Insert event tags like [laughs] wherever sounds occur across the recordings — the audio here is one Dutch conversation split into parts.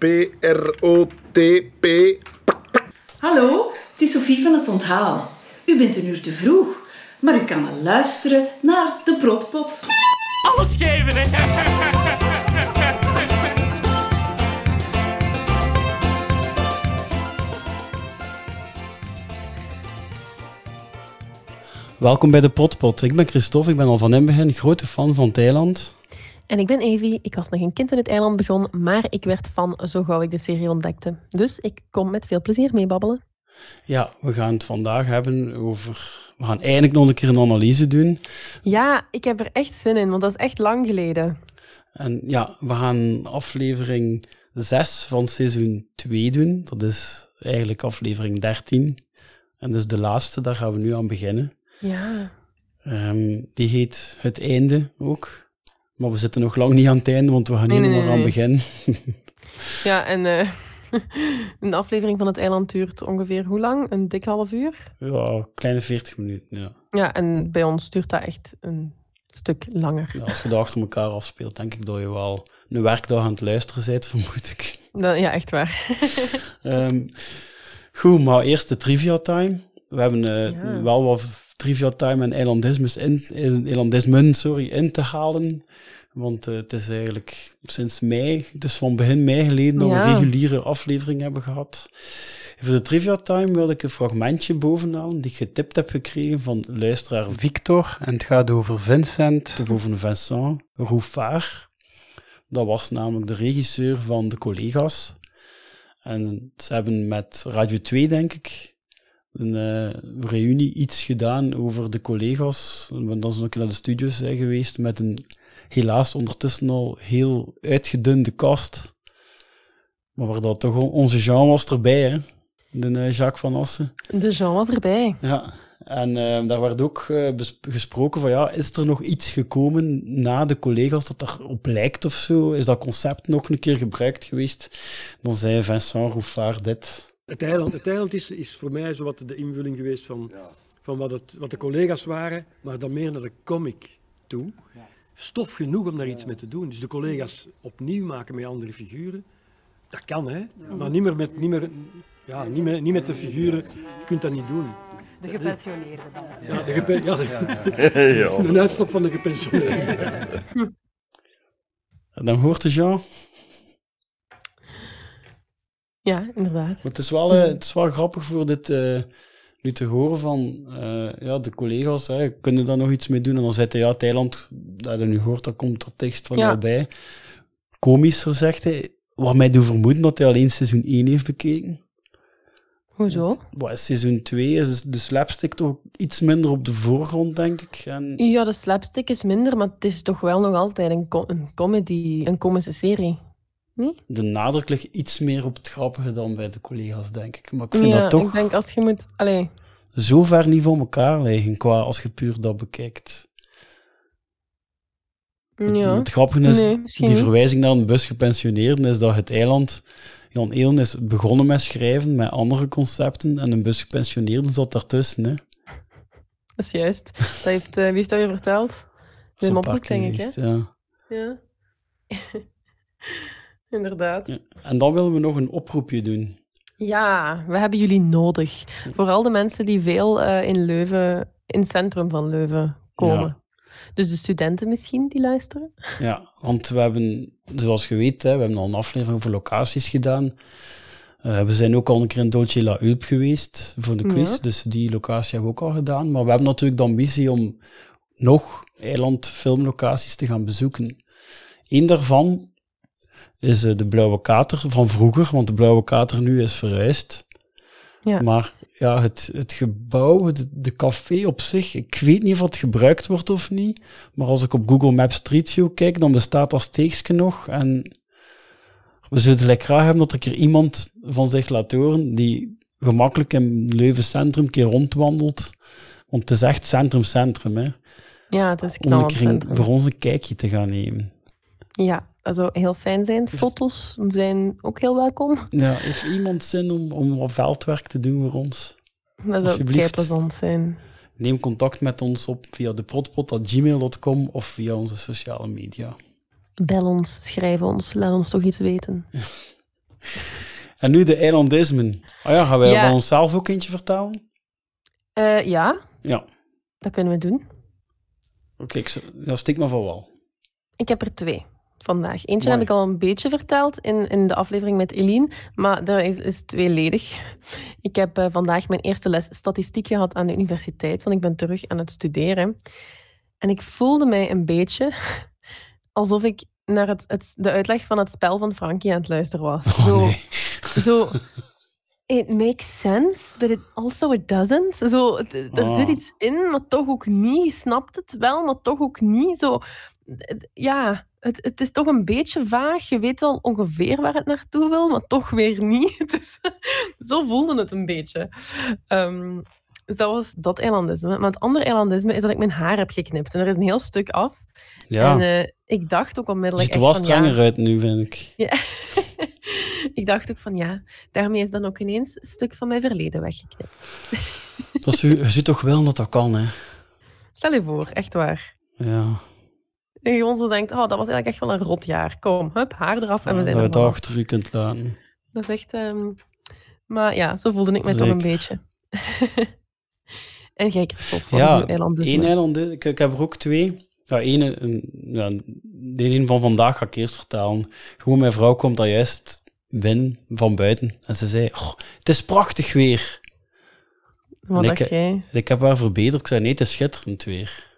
P-R-O-T-P. Hallo, het is Sophie van het Onthaal. U bent een uur te vroeg, maar u kan wel luisteren naar de Protpot. Alles geven, hè? Welkom bij de Protpot. Ik ben Christophe, ik ben al van in begin grote fan van Thailand. En ik ben Evie. Ik was nog een kind in het eiland begon, maar ik werd fan zo gauw ik de serie ontdekte. Dus ik kom met veel plezier meebabbelen. Ja, we gaan het vandaag hebben over... We gaan eindelijk nog een keer een analyse doen. Ja, ik heb er echt zin in, want dat is echt lang geleden. En ja, we gaan aflevering 6 van seizoen 2 doen. Dat is eigenlijk aflevering 13. En dus de laatste, daar gaan we nu aan beginnen. Ja. Ehm, die heet Het Einde ook. Maar we zitten nog lang niet aan het einde, want we gaan Nee, hier nee, nee, aan beginnen. Ja, en eh, [laughs] een aflevering van het eiland duurt ongeveer hoe lang? Een dik half uur? Ja, kleine 40 minuten, ja. Ja, en bij ons duurt dat echt een stuk langer. Ja, Als je dat achter elkaar afspeelt, denk ik dat je wel een werkdag aan het luisteren bent, vermoed ik. Dat- ja, echt waar. [laughs] Ehm, goed, maar eerst de trivia time. We hebben eh, Ja. wel wat trivia time en eilandismes in, eilandismen sorry, in te halen. Want eh, het is eigenlijk sinds mei, het is van begin mei geleden dat we Ja. een reguliere aflevering hebben gehad. Voor de trivia time wil ik een fragmentje bovenhalen die ik getipt heb gekregen van luisteraar Victor. En het gaat over Vincent, over Vincent Rouffard. Dat was namelijk de regisseur van de collega's. En ze hebben met Radio 2, denk ik, een eh, reunie iets gedaan over de collega's. Dan zijn ook naar de studios zijn geweest met een helaas ondertussen al heel uitgedunde cast. Maar waar dat toch on- onze Jean was erbij, hè? De eh, Jacques van Assen. De Jean was erbij. Ja, en eh, daar werd ook gesproken van, ja, is er nog iets gekomen na de collega's dat daarop lijkt of zo? Is dat concept nog een keer gebruikt geweest? Dan zei Vincent Rouffard dit. Het eiland, het eiland is, is voor mij zo wat de invulling geweest van, van wat, het, wat de collega's waren, maar dan meer naar de comic toe. Stof genoeg om daar iets mee te doen. Dus de collega's opnieuw maken met andere figuren, dat kan hè, maar niet meer met, niet meer, ja, niet meer, niet met de figuren, je kunt dat niet doen. De gepensioneerde dan. Ja, de, gepe- ja, de, [laughs] een uitstap van de gepensioneerden. En [laughs] dan hoort de Jean. Ja, inderdaad. Maar het is wel, eh, het is wel grappig voor dit eh, nu te horen van eh, ja, de collega's. Hè, kunnen daar nog iets mee doen? En dan zei hij, ja, Thailand, dat je nu hoort, dat komt er tekst van Ja. jou bij. Komischer, zegt hij. Wat mij doet vermoeden dat hij alleen seizoen 1 heeft bekeken. Hoezo? Wat is seizoen 2? Is de slapstick toch iets minder op de voorgrond, denk ik. En Ja, de slapstick is minder, maar het is toch wel nog altijd een, co- een comedy, een komische serie. De nadruk ligt iets meer op het grappige dan bij de collega's, denk ik. Maar ik vind ja, dat toch ik denk als je moet... Allee, zo ver niet van elkaar liggen, qua als je puur dat bekijkt. ja. Het grappige is, Nee, die verwijzing naar een bus gepensioneerden, is dat het eiland... Jan Eelen is begonnen met schrijven met andere concepten en een bus gepensioneerden zat daartussen. Hè. Dat is juist. Dat heeft, eh, wie heeft dat je verteld? Paar keer denk ik, hè? Ja. Ja. Inderdaad. Ja. En dan willen we nog een oproepje doen. Ja, we hebben jullie nodig. Vooral de mensen die veel eh, in Leuven, in het centrum van Leuven komen. Ja. Dus de studenten misschien die luisteren. Ja, want we hebben, zoals je weet, hè, we hebben al een aflevering over locaties gedaan. Eh, we zijn ook al een keer in Dolce La Ulp geweest voor de quiz, Ja. dus die locatie hebben we ook al gedaan. Maar we hebben natuurlijk de ambitie om nog eilandfilmlocaties te gaan bezoeken. Eén daarvan is eh, de Blauwe Kater van vroeger, want de Blauwe Kater nu is verhuisd. Ja. Maar ja, het, het gebouw, het, de café op zich, ik weet niet of het gebruikt wordt of niet. Maar als ik op Google Maps Street View kijk, dan bestaat dat steekje nog. En we zouden lekker graag hebben dat er een keer iemand van zich laat horen die gemakkelijk in Leuven Centrum een keer rondwandelt. Want het is echt centrum-centrum, hè. Ja, het is Om een knalend keer een- centrum. voor ons een kijkje te gaan nemen. Ja, dat zou heel fijn zijn. Foto's zijn ook heel welkom. Ja, heeft iemand zin om, om wat veldwerk te doen voor ons? Dat zou Alsjeblieft. kei plezant zijn. Neem contact met ons op via deprotpot.gmail.com of via onze sociale media. Bel ons, schrijf ons, laat ons toch iets weten. [laughs] En nu de eilandismen. Oh ja, gaan wij Ja. van onszelf ook eentje vertellen? Eh, ja, Ja. dat kunnen we doen. Oké, ik z- ja, steek maar van wel. Ik heb er twee vandaag. Eentje Mooi. heb ik al een beetje verteld in, in de aflevering met Eline, maar dat is- tweeledig. Ik heb eh, vandaag mijn eerste les statistiek gehad aan de universiteit, want ik ben terug aan het studeren. En ik voelde mij een beetje [laughs] alsof ik naar het, het, de uitleg van het spel van Frankie aan het luisteren was. Oh, zo, nee. [laughs] zo, it makes sense, but it also it doesn't. Zo, het- er Ah. zit iets in, maar toch ook niet. Je snapt het wel, maar toch ook niet. Zo, ja, het, het is toch een beetje vaag. Je weet wel ongeveer waar het naartoe wil, maar toch weer niet. [laughs] Dus, zo voelde het een beetje. Ehm, dus dat was dat eilandisme. Maar het andere eilandisme is dat ik mijn haar heb geknipt. En er is een heel stuk af. Ja, En eh, ik dacht ook onmiddellijk er wel van, ja, strenger uit nu, vind ik. ja. [laughs] ik dacht ook van ja, daarmee is dan ook ineens een stuk van mijn verleden weggeknipt. Dat is, ziet toch wel dat dat kan, hè? Stel je voor, echt waar. Ja. En je gewoon zo denkt, oh, dat was eigenlijk echt wel een rot jaar. Kom, hup, haar eraf en we dat zijn je er het vanaf. achter u kunt laten. Dat is echt... ehm, Maar ja, zo voelde ik mij toch een beetje. [laughs] en jij, Christophe, wat Ja, is uw eilandisme? Eén eiland, ik, ik heb er ook twee. Ja, ene, een, ja, de een van vandaag ga ik eerst vertellen. Gewoon, mijn vrouw komt daar juist binnen van buiten. En ze zei, "Oh, het is prachtig weer. Wat en dacht ik- jij? Ik heb haar verbeterd. Ik zei, nee, het is schitterend weer.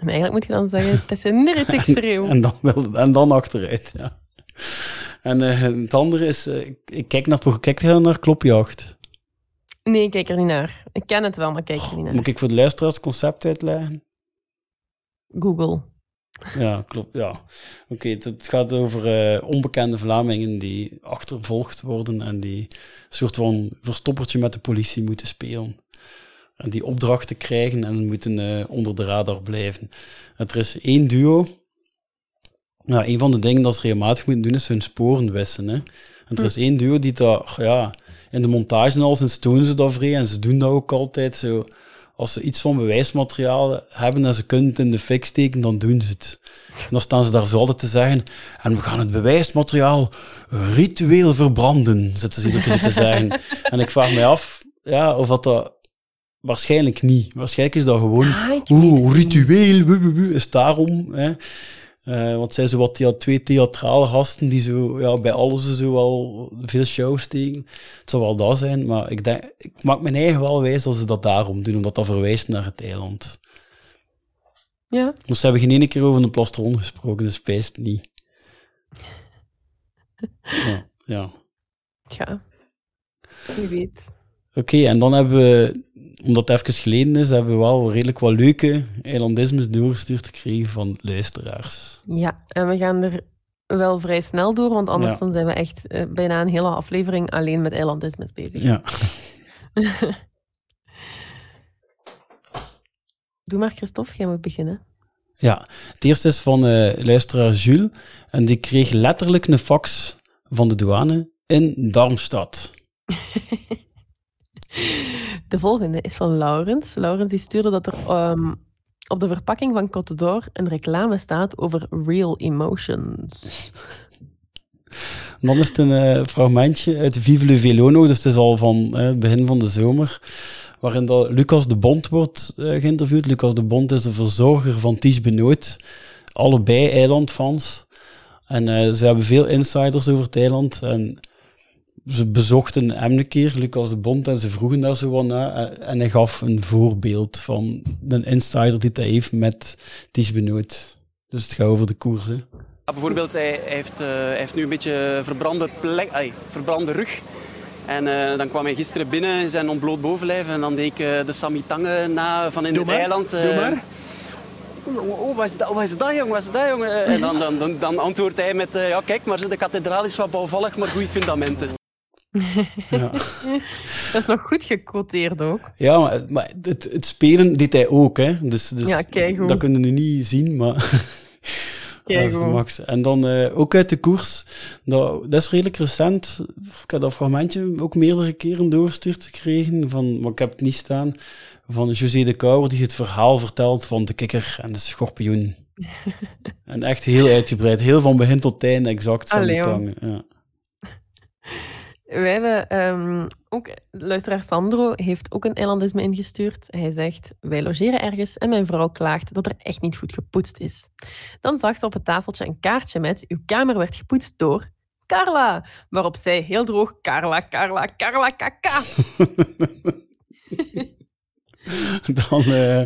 En eigenlijk moet je dan zeggen, het is een nittig schreeuw. En dan, en dan achteruit, ja. En eh, het andere is, eh, ik, kijk naar, kijk naar Klopjacht. Nee, ik kijk er niet naar. Ik ken het wel, maar ik kijk er niet naar. Moet ik voor de luisteraars het concept uitleggen? Google. Ja, klopt. Ja. Oké, het, het gaat over eh, onbekende Vlamingen die achtervolgd worden en die een soort van verstoppertje met de politie moeten spelen. En die opdrachten krijgen en moeten eh, onder de radar blijven. En er is één duo. Ja, een van de dingen dat ze regelmatig moeten doen is hun sporen wissen. Hè. En er is één duo die dat, ja, in de montage en alles stonen ze dat vrij en ze doen dat ook altijd zo als ze iets van bewijsmateriaal hebben en ze kunnen het in de fik steken, dan doen ze het. En dan staan ze daar zo altijd te zeggen, en we gaan het bewijsmateriaal ritueel verbranden, zitten ze iedere keer te zeggen. [laughs] En ik vraag mij af, ja, of dat dat... Waarschijnlijk niet. Waarschijnlijk is dat gewoon, Ah, ritueel, is daarom, hè. Eh, want zijn zo wat thea- twee theatrale gasten die zo ja, bij alles zo wel veel shows steken. Het zou wel dat zijn, maar ik, denk, ik maak mijn eigen wel wijs dat ze dat daarom doen, omdat dat verwijst naar het eiland. Ja, Dus ze hebben geen ene keer over een plastron gesproken, dus spijst niet. [laughs] Ja, ja. ja. Wie weet. Oké, en dan hebben we, omdat het even geleden is, hebben we wel redelijk wat leuke eilandismes doorgestuurd gekregen van luisteraars. Ja, en we gaan er wel vrij snel door, want anders Ja. dan zijn we echt eh, bijna een hele aflevering alleen met eilandismes bezig. Ja. [laughs] Doe maar, Christophe, jij moet beginnen. Ja, het eerste is van eh, luisteraar Jules. En die kreeg letterlijk een fax van de douane in Darmstad. [laughs] De volgende is van Laurens. Laurens die stuurde dat er ehm, op de verpakking van Côte d'Or een reclame staat over real emotions. Dan is het een eh, fragmentje uit Vive le Velono, dus het is al van eh, het begin van de zomer, waarin dat Lucas de Bond wordt eh, geïnterviewd. Lucas de Bond is de verzorger van Ties Benoot, allebei eilandfans. En eh, ze hebben veel insiders over het eiland. En ze bezochten hem een keer, Lucas de Bond, en ze vroegen daar zo wat naar. eh, En hij gaf een voorbeeld van een insider die hij heeft met Ties Benoot. Dus het gaat over de koers, hè. Ja, bijvoorbeeld, hij, heeft, eh, hij heeft nu een beetje verbrande, plek, ai, verbrande rug. En eh, dan kwam hij gisteren binnen in zijn ontbloot bovenlijf en dan deed ik de Samitangen na van in Doe het maar, eiland. eh, doe maar. Oh, oh, wat is dat, wat is dat, jong? Wat is dat, jong? En dan, dan, dan, dan antwoordt hij met, ja kijk, maar de kathedraal is wat bouwvallig, maar goede fundamenten. Ja. [laughs] Dat is nog goed gequoteerd ook. Ja, maar, maar het, het spelen deed hij ook, hè. Dus, dus Ja, dat kunnen we nu niet zien, maar [laughs] dat is de max. En dan eh, ook uit de koers, dat, dat is redelijk recent. Ik heb dat fragmentje ook meerdere keren doorgestuurd gekregen, van, maar ik heb het niet staan, van José de Kouwer, die het verhaal vertelt van de kikker en de schorpioen. [laughs] en echt heel uitgebreid, heel van begin tot eind exact Allee. Ja. Wij hebben ehm, ook, luisteraar Sandro heeft ook een eilandisme ingestuurd. Hij zegt, wij logeren ergens en mijn vrouw klaagt dat er echt niet goed gepoetst is. Dan zag ze op het tafeltje een kaartje met, uw kamer werd gepoetst door Carla. Waarop zij heel droog, Carla, Carla, Carla, kaka. [laughs] dan, eh,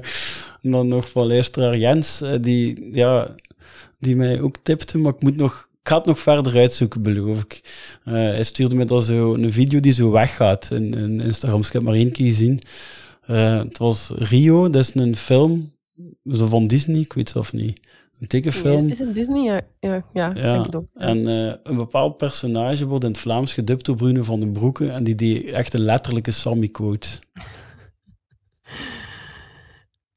dan nog van luisteraar Jens, eh, die, ja, die mij ook tipte, maar ik moet nog ik ga het nog verder uitzoeken, beloof ik. Uh, hij stuurde me dan zo een video die zo weggaat in, in Instagram. Ik heb maar één keer gezien. Uh, het was Rio, dat is een film zo van Disney, ik weet het of niet. Een tekenfilm. Nee, is het Disney? Ja, ja, ja, ja. denk het ook. En uh, een bepaald personage wordt in het Vlaams gedubt door Bruno van den Broeke en die deed echt een letterlijke Sammy-quote.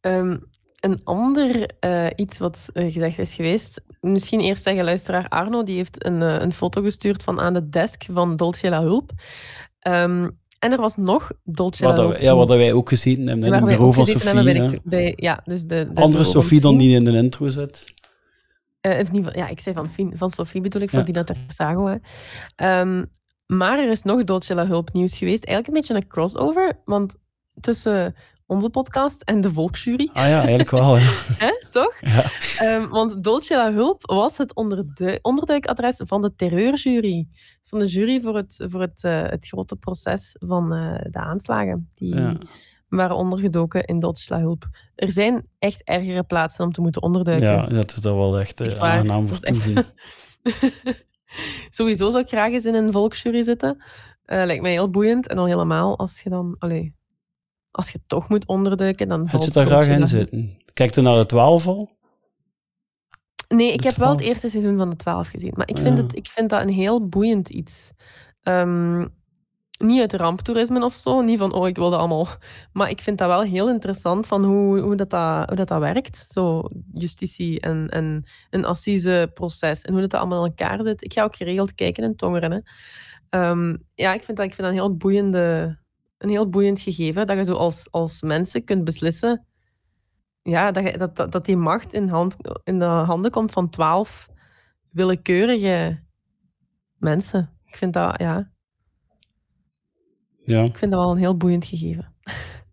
um, [laughs] een ander uh, iets wat uh, gezegd is geweest. Misschien eerst zeggen luisteraar Arno, die heeft een, uh, een foto gestuurd van aan de desk van Dolce La Hulp. Um, en er was nog Dolce La Hulp. Ja, wat wij ook gezien hebben in het bureau van Sofie. Bij, ja, dus de, de Andere Sofie dan die in de intro zit. of niet, ja, ik zei van, van Sofie bedoel ik, van ja. Dina Terzago. Um, maar er is nog Dolce La Hulp nieuws geweest. Eigenlijk een beetje een crossover, want tussen onze podcast en de volksjury. Ah ja, eigenlijk wel. [laughs] Hè, toch? Ja. Um, want Dolce La Hulp was het onder onderduikadres van de terreurjury. Van de jury voor het, voor het, uh, het grote proces van uh, de aanslagen. Die ja. waren ondergedoken in Dolce La Hulp. Er zijn echt ergere plaatsen om te moeten onderduiken. Ja, dat is dan wel echt, uh, echt aangenaam voor toezien. [laughs] Sowieso zou ik graag eens in een volksjury zitten. lijkt mij heel boeiend. En al helemaal als je dan... Allee, als je toch moet onderduiken, dan Had je daar graag in zitten? Kijk je naar de 12 al? Nee, ik De heb wel het 12? eerste seizoen van de 12 gezien. Maar ik vind, Ja. het, ik vind dat een heel boeiend iets. Ehm, niet uit ramptoerisme of zo, niet van oh, ik wil dat allemaal. Maar ik vind dat wel heel interessant van hoe, hoe, dat, dat, hoe dat, dat werkt. Zo justitie en, en een assiseproces en hoe dat, dat allemaal in elkaar zit. Ik ga ook geregeld kijken in Tongeren. Hè. Ehm, ja, ik vind dat, ik vind dat een heel boeiende een heel boeiend gegeven, dat je zo als, als mensen kunt beslissen ja, dat, je, dat, dat, die macht in, hand, in de handen komt van twaalf willekeurige mensen. Ik vind dat, ja, Ja. ik vind dat wel een heel boeiend gegeven.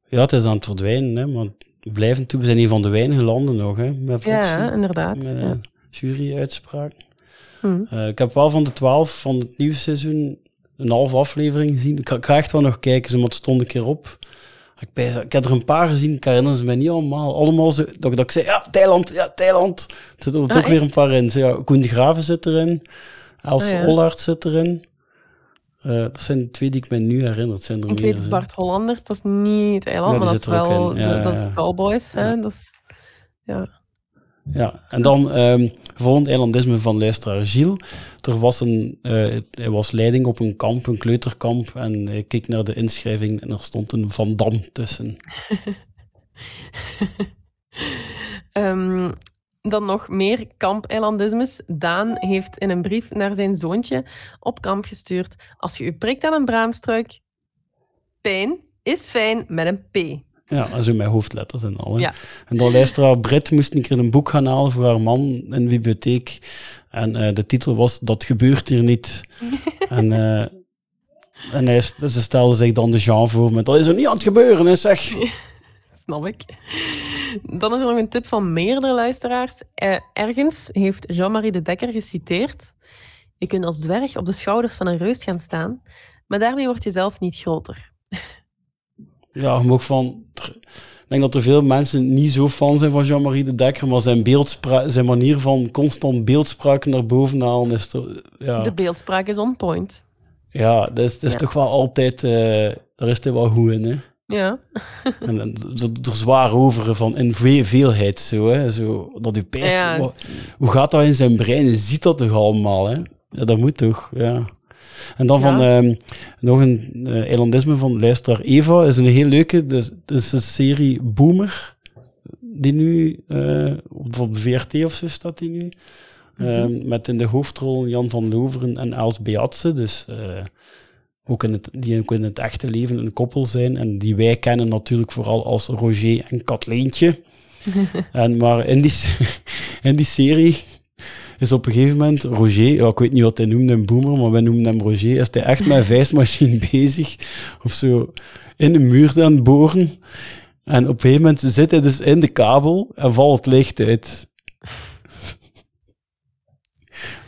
ja, het is aan het verdwijnen, hè, maar we blijven toe. We zijn een van de weinige landen nog, hè, met Ja, inderdaad. met Ja. jury-uitspraken. Hm. Eh, ik heb wel van de 12 van het nieuwe seizoen een halve aflevering gezien. Ik ga, ik ga echt wel nog kijken, ze, het stond een keer op. Ik, pijs- ik heb er een paar gezien, ik herinner ze mij niet allemaal. Allemaal zo, dat, ik- dat ik zei, ja, Thailand, ja, Thailand. Er zitten er Ah, toch weer een paar in. Ja, Koen de Graven zit erin. Els Ah, ja. Ollaert zit erin. Eh, dat zijn de twee die ik me nu herinner. Het zijn er Ik meer, weet zo. Bart Hollanders, dat is niet het eiland, Ja, die maar dat is wel in. Ja, de- dat is ja. Cowboys. Hè? Dat is, ja. Ja, en dan ehm volgend eilandisme van luisteraar Gilles. Er was een, eh, hij was leiding op een kamp, een kleuterkamp, en hij keek naar de inschrijving en er stond een Van Dam tussen. [laughs] Ehm, dan nog meer kampeilandismes. Daan heeft in een brief naar zijn zoontje op kamp gestuurd. Als je u prikt aan een braamstruik, pijn is fijn met een P. Ja, also met hoofdletters en al. hè. Ja. En dan luisteraar Brit moest een keer een boek gaan halen voor haar man in de bibliotheek. En eh, de titel was Dat gebeurt hier niet. [laughs] en eh, en hij, ze stelde zich dan de Jean voor met dat is er niet aan het gebeuren, hè, zeg. Snap ik. Dan is er nog een tip van meerdere luisteraars. Eh, ergens heeft Jean-Marie de Dekker geciteerd. Je kunt als dwerg op de schouders van een reus gaan staan, maar daarmee word je zelf niet groter. Ja, je mag van... Ik denk dat er veel mensen niet zo fan zijn van Jean-Marie de Dekker, maar zijn, zijn manier van constant beeldspraak naar boven halen is toch... Ja, De beeldspraak is on point. ja dat is, dat is Ja. toch wel altijd... eh daar is hij wel goed in, hè. Ja. [laughs] En, en er, zwaar over van in ve- veelheid zo, hè. Zo, dat u pijst. Ja, hoe gaat dat in zijn brein? Je ziet dat toch allemaal, hè? Ja, dat moet toch, ja. En dan Ja. van ehm, nog een eh eilandisme van luisteraar Eva. is een heel leuke, dus, dus een serie Boomer. Die nu, eh, op VRT of zo staat die nu. Ehm, met in de hoofdrol Jan van Loveren en Els Beatse. Dus eh, ook in het, die ook in het echte leven een koppel zijn. En die wij kennen natuurlijk vooral als Roger en Katleentje. [laughs] en, maar in die, [laughs] in die serie is op een gegeven moment Roger, ik weet niet wat hij noemde, een boomer, maar wij noemen hem Roger, is hij echt met een vijsmachine [laughs] bezig, of zo, in de muur aan het boren. En op een gegeven moment zit hij dus in de kabel en valt het licht uit. [laughs]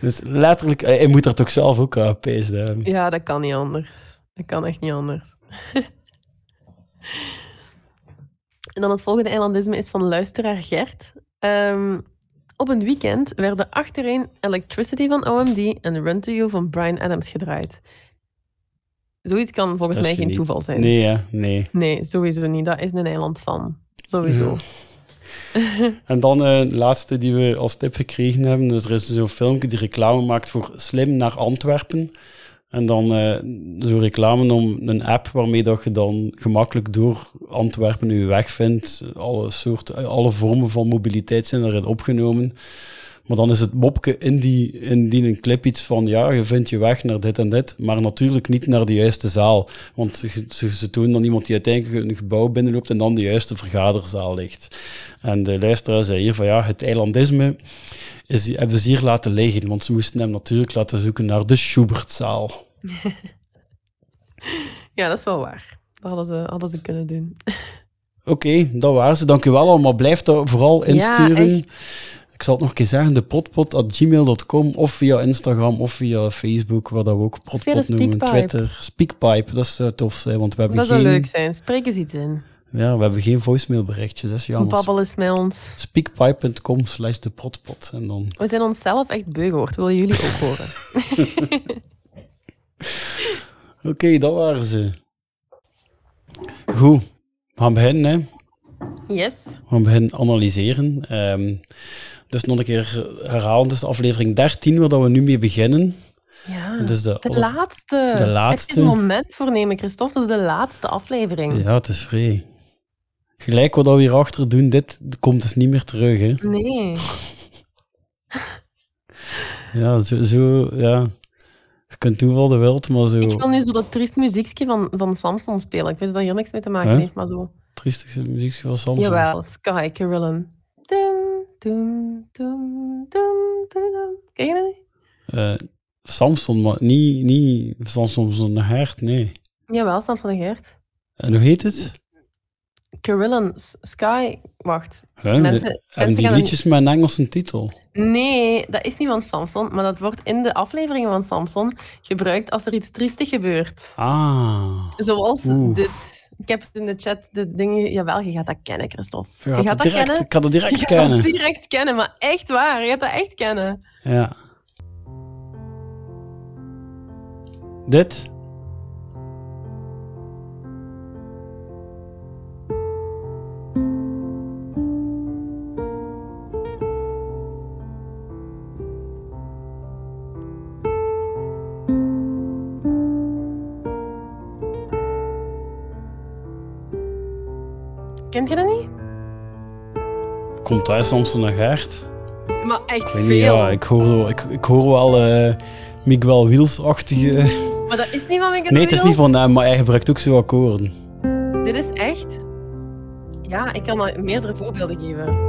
Dus letterlijk, hij hij moet er toch zelf ook aan hebben. Ja, dat kan niet anders. Dat kan echt niet anders. [laughs] en dan het volgende eilandisme is van luisteraar Gert. Ehm, op een weekend werden achterin Electricity van OMD en Run to You van Brian Adams gedraaid. Zoiets kan volgens mij geen toeval zijn. Nee, nee. Nee, sowieso niet. Dat is een eiland van. Sowieso. [laughs] En dan eh, de laatste die we als tip gekregen hebben. Dus er is zo'n filmpje die reclame maakt voor Slim naar Antwerpen. En dan eh zo'n reclame om een app waarmee dat je dan gemakkelijk door Antwerpen je weg vindt. Alle, soorten, alle vormen van mobiliteit zijn erin opgenomen. Maar dan is het mopje in die, in die een clip iets van, ja, je vindt je weg naar dit en dit, maar natuurlijk niet naar de juiste zaal. Want ze, ze, tonen dan iemand die uiteindelijk een gebouw binnenloopt en dan de juiste vergaderzaal ligt. En de luisteraar zei hier van, ja, het eilandisme is, hebben ze hier laten liggen, want ze moesten hem natuurlijk laten zoeken naar de Schubertzaal. [laughs] Ja, dat is wel waar. Dat hadden ze, hadden ze kunnen doen. [laughs] Oké, dat waren ze. Dank u wel allemaal. Blijf dat vooral insturen. Ja. Ik zal het nog een keer zeggen, de potpot.gmail.com of via Instagram of via Facebook, waar dat we ook potpot noemen. Twitter. Speakpipe, dat is eh, tof, zijn, want we hebben, Dat zou geen, leuk zijn. Spreek eens iets in. ja, we hebben geen voicemailberichtjes, dat is jammer. Babbel eens met ons. Speakpipe.com slash de potpot. En dan... We zijn onszelf echt beu gehoord. Willen jullie ook horen? [laughs] Oké, dat waren ze. Goed, we gaan beginnen, hè. Yes. We gaan beginnen analyseren. Ehm, dus nog een keer herhalen, dus aflevering 13, waar dat we nu mee beginnen. Ja. Dus de, De laatste. De laatste. Het is een moment voor nemen, Christophe. Dat is de laatste aflevering. Ja, het is vrij. Gelijk wat we hierachter doen, dit komt dus niet meer terug. Hè. Nee. [laughs] Ja, zo, zo, ja. Je kunt doen wat je wilt, maar zo Ik wil nu zo dat triest muziekje van, van Samson spelen. Ik weet dat hier niks mee te maken Huh? heeft, maar zo. triestige muziek van Samsung. Jawel, Sky Carillon. Dum, dum, dum, dum. Ken je dat niet? Eh, Samson, maar niet, niet Samson zonder hert, nee. Jawel, Samson en Geert. En hoe heet het? Carillon, Sky... Wacht. Huh? Mensen- mensen die gaan liedjes met een Engelse titel? Nee, dat is niet van Samson, maar dat wordt in de afleveringen van Samson gebruikt als er iets triestig gebeurt. Ah. Zoals Oeh. dit. Ik heb in de chat de dingen... Jawel, je gaat dat kennen, Christophe. Je Je gaat gaat dat direct, kennen. ik ga dat direct Je gaat kennen. dat direct kennen, maar echt waar. Je gaat dat echt kennen. Ja. Dit? Kent je dat niet? Komt thuis soms naar Gert? Maar echt Ik veel. weet niet, ja, ik hoor, zo- ik, ik hoor wel eh Miguel Wiels-achtige... Maar dat is niet van Megan Nee, het is niet van hem, maar hij gebruikt ook zo akkoorden. Dit is echt... Ja, ik kan er meerdere voorbeelden geven.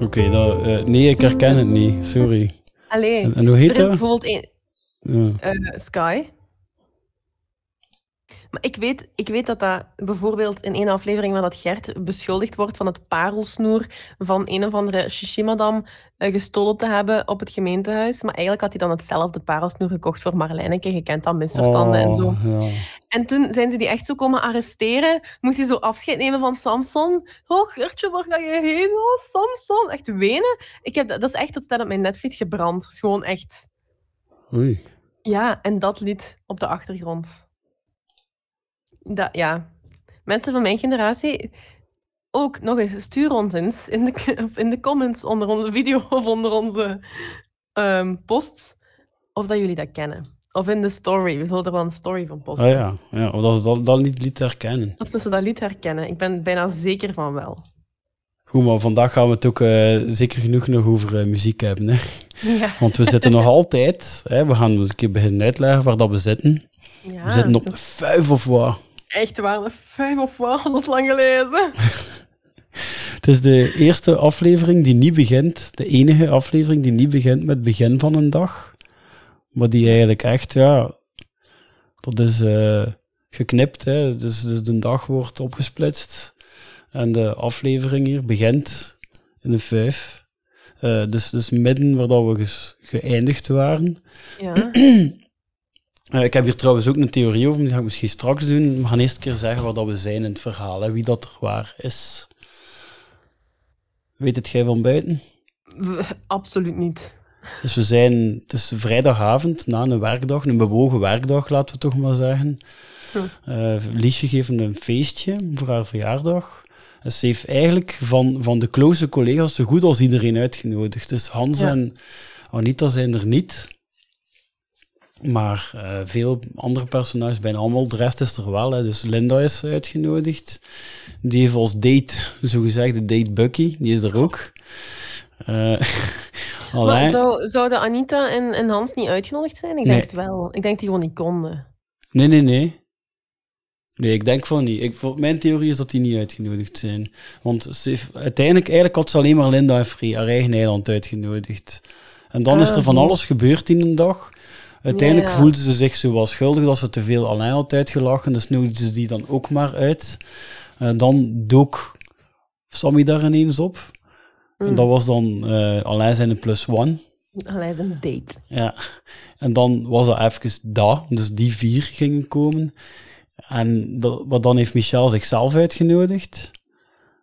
Oké, dat, eh, nee, ik herken het niet. Sorry. Allee, En, en hoe heet dat? bijvoorbeeld een, Ja. eh, Sky. Maar ik weet, ik weet dat dat bijvoorbeeld in één aflevering waar dat Gert beschuldigd wordt van het parelsnoer van een of andere Shishimadam eh, gestolen te hebben op het gemeentehuis. Maar eigenlijk had hij dan hetzelfde parelsnoer gekocht voor Marlijneke. Je kent dat, misverstanden en zo. Oh, ja. En toen zijn ze die echt zo komen arresteren. Moest hij zo afscheid nemen van Samson. Oh, Gertje, waar ga je heen? Oh, Samson. Echt wenen. Ik heb, dat is echt, dat staat op mijn netvlies gebrand. Gewoon echt... Oei. Ja, en dat lied op de achtergrond. Dat, ja. Mensen van mijn generatie, ook nog eens, stuur ons eens in de, [laughs] in de comments onder onze video [laughs] of onder onze ehm, posts of dat jullie dat kennen. Of in de story. We zullen er wel een story van posten. Ah ja, ja of dat ze dat, dat liet herkennen. Of ze dat lied herkennen. Ik ben bijna zeker van wel. Goed, maar vandaag gaan we het ook eh, zeker genoeg nog over eh, muziek hebben. Hè? Ja. Want we zitten nog altijd, hè, we gaan een keer beginnen uitleggen waar dat we zitten. ja. We zitten op de vijf of wat. Echt waar, een vijf of wat, dat is lang gelezen. [laughs] Het is de eerste aflevering die niet begint, de enige aflevering die niet begint met het begin van een dag. Maar die eigenlijk echt, ja, dat is eh, geknipt. Hè. Dus, dus de dag wordt opgesplitst. En de aflevering hier begint in de vijf. Eh, dus, dus midden waar dat we ges- geëindigd waren. Ja. [clears throat] Eh, ik heb hier trouwens ook een theorie over, die ga ik misschien straks doen. We gaan eerst een keer zeggen waar dat we zijn in het verhaal, hè, wie dat er waar is. Weet het jij van buiten? Absoluut niet. Dus we zijn, het is vrijdagavond na een werkdag, een bewogen werkdag, laten we toch maar zeggen. Eh, Liesje geeft een feestje voor haar verjaardag. Ze heeft eigenlijk van, van de close collega's zo goed als iedereen uitgenodigd. Dus Hans Ja. en Anita zijn er niet. Maar eh, veel andere personages, bijna allemaal, de rest is er wel. Hè. Dus Linda is uitgenodigd. Die heeft als date, zogezegd, de date Bucky, die is er ook. Eh [laughs] Maar zou, zouden Anita en, en Hans niet uitgenodigd zijn? Ik Nee. denk het wel. Ik denk die gewoon niet konden. Nee, nee, nee. Nee, ik denk van niet. Ik, voor- mijn theorie is dat die niet uitgenodigd zijn. Want ze heeft, uiteindelijk eigenlijk had ze alleen maar Linda en Free, haar eigen eiland, uitgenodigd. En dan is Ah, er van zo. alles gebeurd in een dag. Uiteindelijk Ja. voelde ze zich zo wel schuldig dat ze te veel Alain had uitgelachen. Dus nodigde ze die dan ook maar uit. Eh, dan dook Sammy daar ineens op. En Mm. dat was dan eh Alain zijn plus one. Allee, is een date. Ja, en dan was dat even dat, dus die vier gingen komen. En dat, maar dan heeft Michel zichzelf uitgenodigd.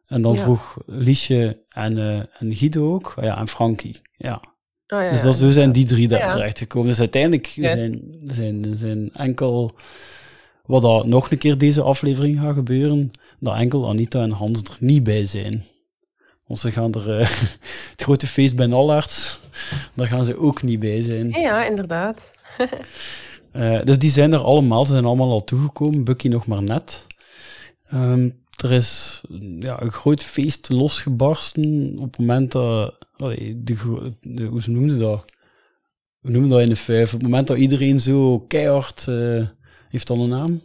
En dan Ja. vroeg Liesje en, eh, en Guido ook, Ah ja, en Frankie. Ja. Ah, ja, dus dat, zo zijn die drie daar terecht gekomen. Dus uiteindelijk Juist. zijn, zijn, zijn enkel, wat dat nog een keer deze aflevering gaat gebeuren, dat enkel Anita en Hans er niet bij zijn. Want ze gaan er, eh, [laughs] het grote feest bij Nallaerts, [laughs] daar gaan ze ook niet bij zijn. Ja, ja, inderdaad. [laughs] Eh, dus die zijn er allemaal, ze zijn allemaal al toegekomen, Bucky nog maar net. Ehm, er is ja, een groot feest losgebarsten op het moment dat, allee, de, de, hoe ze noemden dat? We noemen dat in de vijf. Op het moment dat iedereen zo keihard, eh, heeft dan een naam?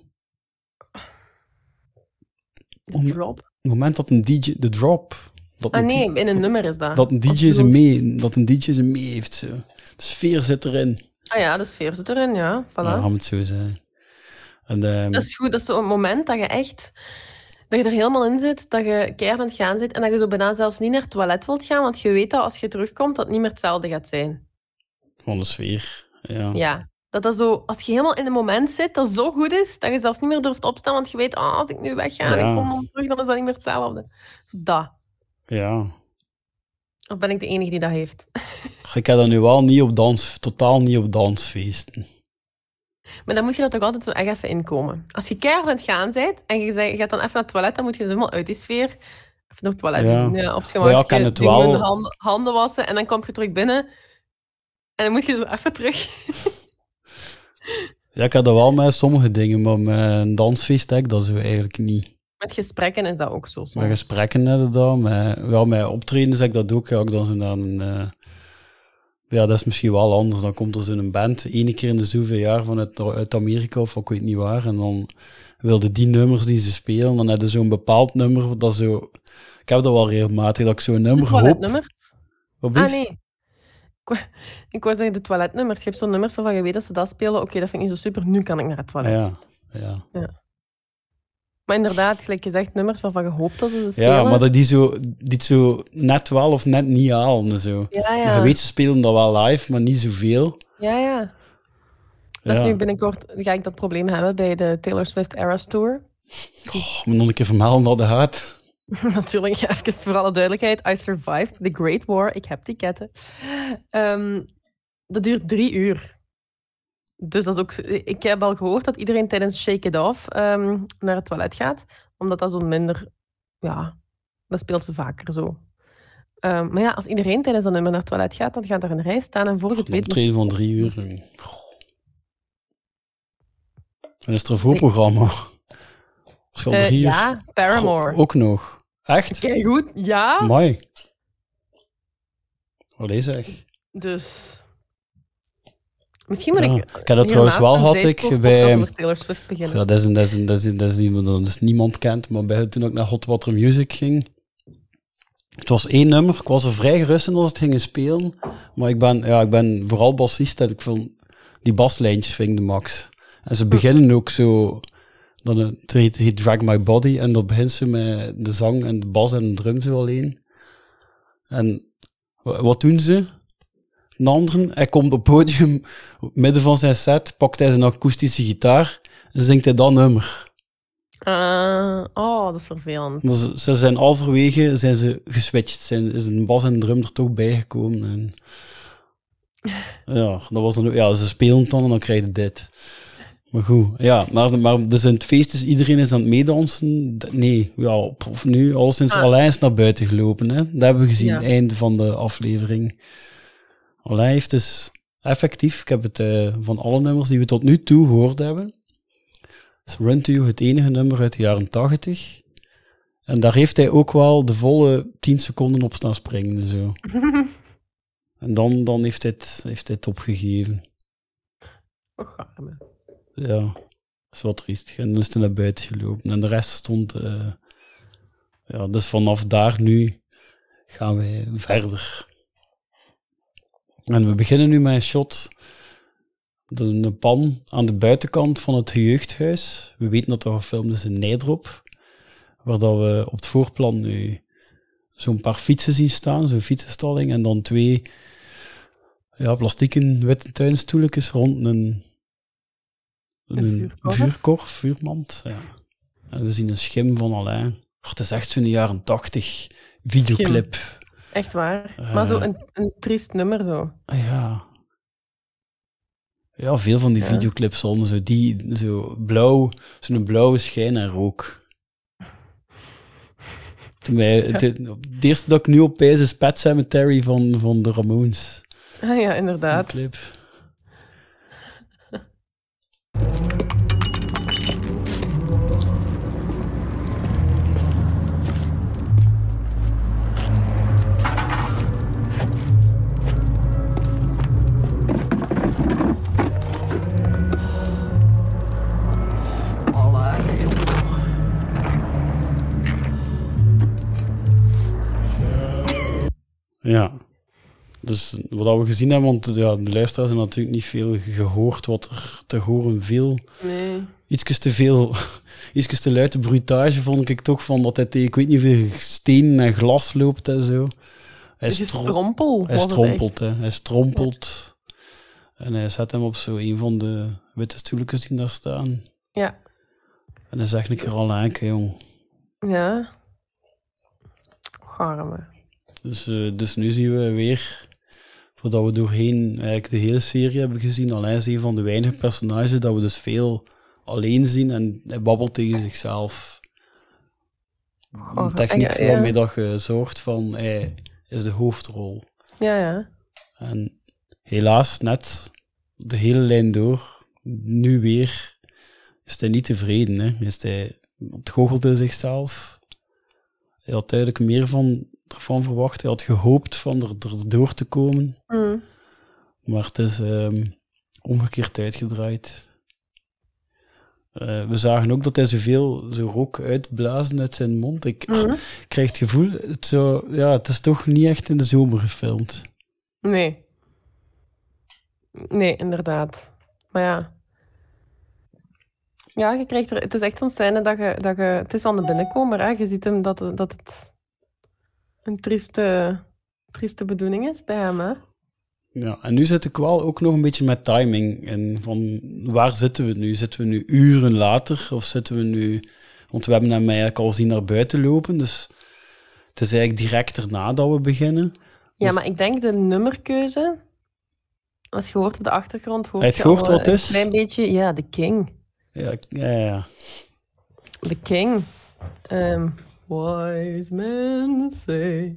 De drop. Op het moment dat een DJ, de drop. Dat Ah nee, in een nummer is dat. Dat een DJ ze mee, dat een DJ ze mee heeft. Zo. De sfeer zit erin. Ah ja, de sfeer zit erin, ja. Voilà. Ja, het zo zeggen. En, ehm, Dat is goed, dat is zo'n moment dat je echt... Dat je er helemaal in zit, dat je keihard aan het gaan zit en dat je zo bijna zelfs niet naar het toilet wilt gaan, want je weet dat als je terugkomt, dat het niet meer hetzelfde gaat zijn. van de sfeer. Ja. Ja. Dat dat zo, als je helemaal in een moment zit dat zo goed is, dat je zelfs niet meer durft opstaan, want je weet, ah, als ik nu wegga en Ja. ik kom dan terug, dan is dat niet meer hetzelfde. Dat. ja. Of ben ik de enige die dat heeft? Ik heb dat nu wel niet op dans, totaal niet op dansfeesten. Maar dan moet je er toch altijd zo echt even inkomen. Als je keihard aan het gaan bent en je, zegt- je gaat dan even naar het toilet, dan moet je dus helemaal uit die sfeer. Even naar het toilet Ja. doen, ja, op het ja, ik wel. handen, handen wassen en dan kom je terug binnen. En dan moet je zo even terug. [laughs] Ja, ik heb dat wel met sommige dingen, maar met een dansfeest heb ik dat zo eigenlijk niet. Met gesprekken is dat ook zo. soms. Met gesprekken dat, met, wel met optredens heb ik dat ook. Ja, ik dan zo naar een, eh, ja, dat is misschien wel anders. Dan komt er zo'n band, ene keer in de zoveel jaar vanuit uit Amerika of ik weet niet waar. En dan wilden die nummers die ze spelen, dan hebben ze zo'n bepaald nummer dat zo... Ik heb dat wel regelmatig, dat ik zo'n nummer hoop... toiletnummers? Wat Ah, nee. Ik wou- Ik wou zeggen, de toiletnummers. Je hebt zo'n nummers waarvan je weet dat ze dat spelen. Oké, dat vind ik niet zo super. Nu kan ik naar het toilet. Ja, ja. Maar inderdaad, gelijk je zegt, nummers waarvan je hoopt dat ze ze spelen. ja, maar dat die zo, die zo net wel of net niet halen. en Zo. Ja, ja. Je weet, ze spelen dat wel live, maar niet zoveel. Ja, ja. Dat Ja. is nu binnenkort ga ik dat probleem hebben bij de Taylor Swift Eras Tour. Oh, moet nog een keer vermelden dat het gaat. [laughs] Natuurlijk, even voor alle duidelijkheid. I survived the Great War. Ik heb ticketten. Ehm, dat duurt drie uur. Dus dat is ook... Ik heb al gehoord dat iedereen tijdens Shake It Off ehm, naar het toilet gaat. Omdat dat zo minder... Ja, dat speelt ze vaker zo. Ehm, maar ja, als iedereen tijdens dat nummer naar het toilet gaat, dan gaat er een rij staan en voor het Een weet... optreden van drie uur. En is er een voorprogramma? Al Eh, uur... ja, Paramore. Goh, ook nog. Echt? Kijk goed, ja. Mooi. Wat is zeg? Dus Misschien moet Ja. ik... Ik dat trouwens wel had ik bij- over Taylor Swift beginnen. Ja, dat is, een, dat, is een, dat, is een, dat is iemand dat dus niemand kent, maar bij, toen ik naar Hot Water Music ging, het was één nummer, ik was er vrij gerust in als het ging spelen, maar ik ben, ja, ik ben vooral bassist en ik vond die baslijntjes vind ik de max. En ze beginnen ook zo, dan een- het heet, heet Drag My Body en dan begint ze met de zang en de bas en de drum zo alleen. En wa- wat doen ze? Een andere, hij komt op het podium, op midden van zijn set, pakt hij zijn akoestische gitaar en zingt hij dat nummer. Ah, oh, dat is vervelend. Maar ze, ze zijn halverwege zijn ze geswitcht, zijn, is een bas en een drum er toch bijgekomen. En [laughs] ja, dat was dan ook, ja, ze spelen dan en dan krijg je dit. Maar goed, ja, maar, maar dus in het feest is iedereen is aan het meedansen. Nee, ja, of nu, al sinds Ah. Alain is naar buiten gelopen. Hè? Dat hebben we gezien, Ja. einde van de aflevering. Alain heeft dus effectief, ik heb het eh, van alle nummers die we tot nu toe gehoord hebben, is Run to You het enige nummer uit de jaren 80. En daar heeft hij ook wel de volle 10 seconden op staan springen en zo. [laughs] en dan, dan heeft, hij het, heeft hij het opgegeven. Och, arme. Ja, dat is wat triestig. En dan is hij naar buiten gelopen. En de rest stond... eh, ja, dus vanaf daar nu gaan wij verder. En we beginnen nu met een shot. Een pan aan de buitenkant van het jeugdhuis. We weten dat er gefilmd is in Nijdrop. Waar dat we op het voorplan nu zo'n paar fietsen zien staan. Zo'n fietsenstalling. En dan twee ja, plastieken witte tuinstoeltjes rond een, Een vuurkorf? vuurmand. Ja. En we zien een schim van Alain. Het is echt zo'n jaren tachtig videoclip. Echt waar. Eh. maar zo een, een triest nummer zo. Ah, Ja. Ja, veel van die Ja. videoclips hadden zo die, zo blauw, zo'n blauwe schijn en rook. Toen wij, het, het eerste dat ik nu op pijs is Pet Cemetery van, van de Ramones. Ah ja, inderdaad. clip. Ja. Dus wat we gezien hebben, want ja, de luisteraars hebben natuurlijk niet veel gehoord wat er te horen viel. Nee. Iets te veel, [laughs] iets te luide bruitage vond ik toch van dat hij tegen, ik weet niet hoeveel stenen en glas loopt en zo. Hij, Dus je stro- strompel. hij strompelt, hè. Hij strompelt. En hij zet hem op zo een van de witte stoeltjes die daar staan. Ja. En hij zegt een keer al aan, jong. Ja. Och, arme. Dus, eh, dus nu zien we weer, voordat we doorheen eigenlijk de hele serie hebben gezien, alleen is een van de weinige personages dat we dus veel alleen zien en hij babbelt tegen zichzelf. Goh, Een techniek ja, ja. waarmee dat je zorgt van hij is de hoofdrol. Ja, ja. En helaas, net de hele lijn door, nu weer, is hij niet tevreden. Hè? Is hij ontgoochelde zichzelf. Hij had duidelijk meer van, ervan verwacht. Hij had gehoopt van er, er door te komen. Mm. Maar het is ehm, omgekeerd uitgedraaid. Eh, we zagen ook dat hij zoveel zo rook uitblazen uit zijn mond. Ik Mhm. [sniffs] krijg het gevoel, het, zou, ja, het is toch niet echt in de zomer gefilmd. Nee. Nee, inderdaad. Maar ja. Ja, je krijgt er... Het is echt zo'n scène dat je, dat je... Het is wel een binnenkomer, hè. Je ziet hem dat, dat het een trieste, trieste bedoeling is bij hem, hè. Ja, en nu zit ik wel ook nog een beetje met timing. En van waar zitten we nu? Zitten we nu uren later? Of zitten we nu... Want we hebben hem eigenlijk al zien naar buiten lopen. Dus het is eigenlijk direct erna dat we beginnen. Ja, Dus- maar ik denk de nummerkeuze... Als je hoort op de achtergrond, hoort Heb je al, wat het is? Een klein beetje... Ja, de King. Ja, ja, ja. The King. Ehm, wise men say...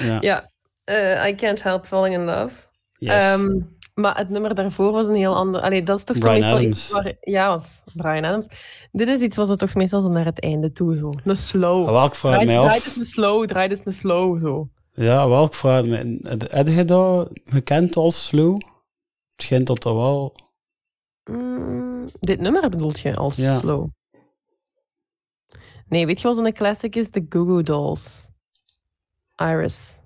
ja. Ja, eh, I can't help falling in love. Yes. Ehm, maar het nummer daarvoor was een heel ander. Allee, dat is toch zo meestal Adams. iets waar... Ja, was Brian Adams. Dit is iets wat zo toch meestal zo naar het einde toe, zo. Een slow. Ah, wel, ik vraag Draai, mij draai af. eens een slow, draai eens een slow, zo. Ja, wel, ik vraag mij... Heb je dat gekend als slow? Het schijnt dat dat wel... Mm, dit nummer bedoelt je als Ja. slow? Nee, weet je wat zo'n classic is? De Goo Goo Dolls. Iris,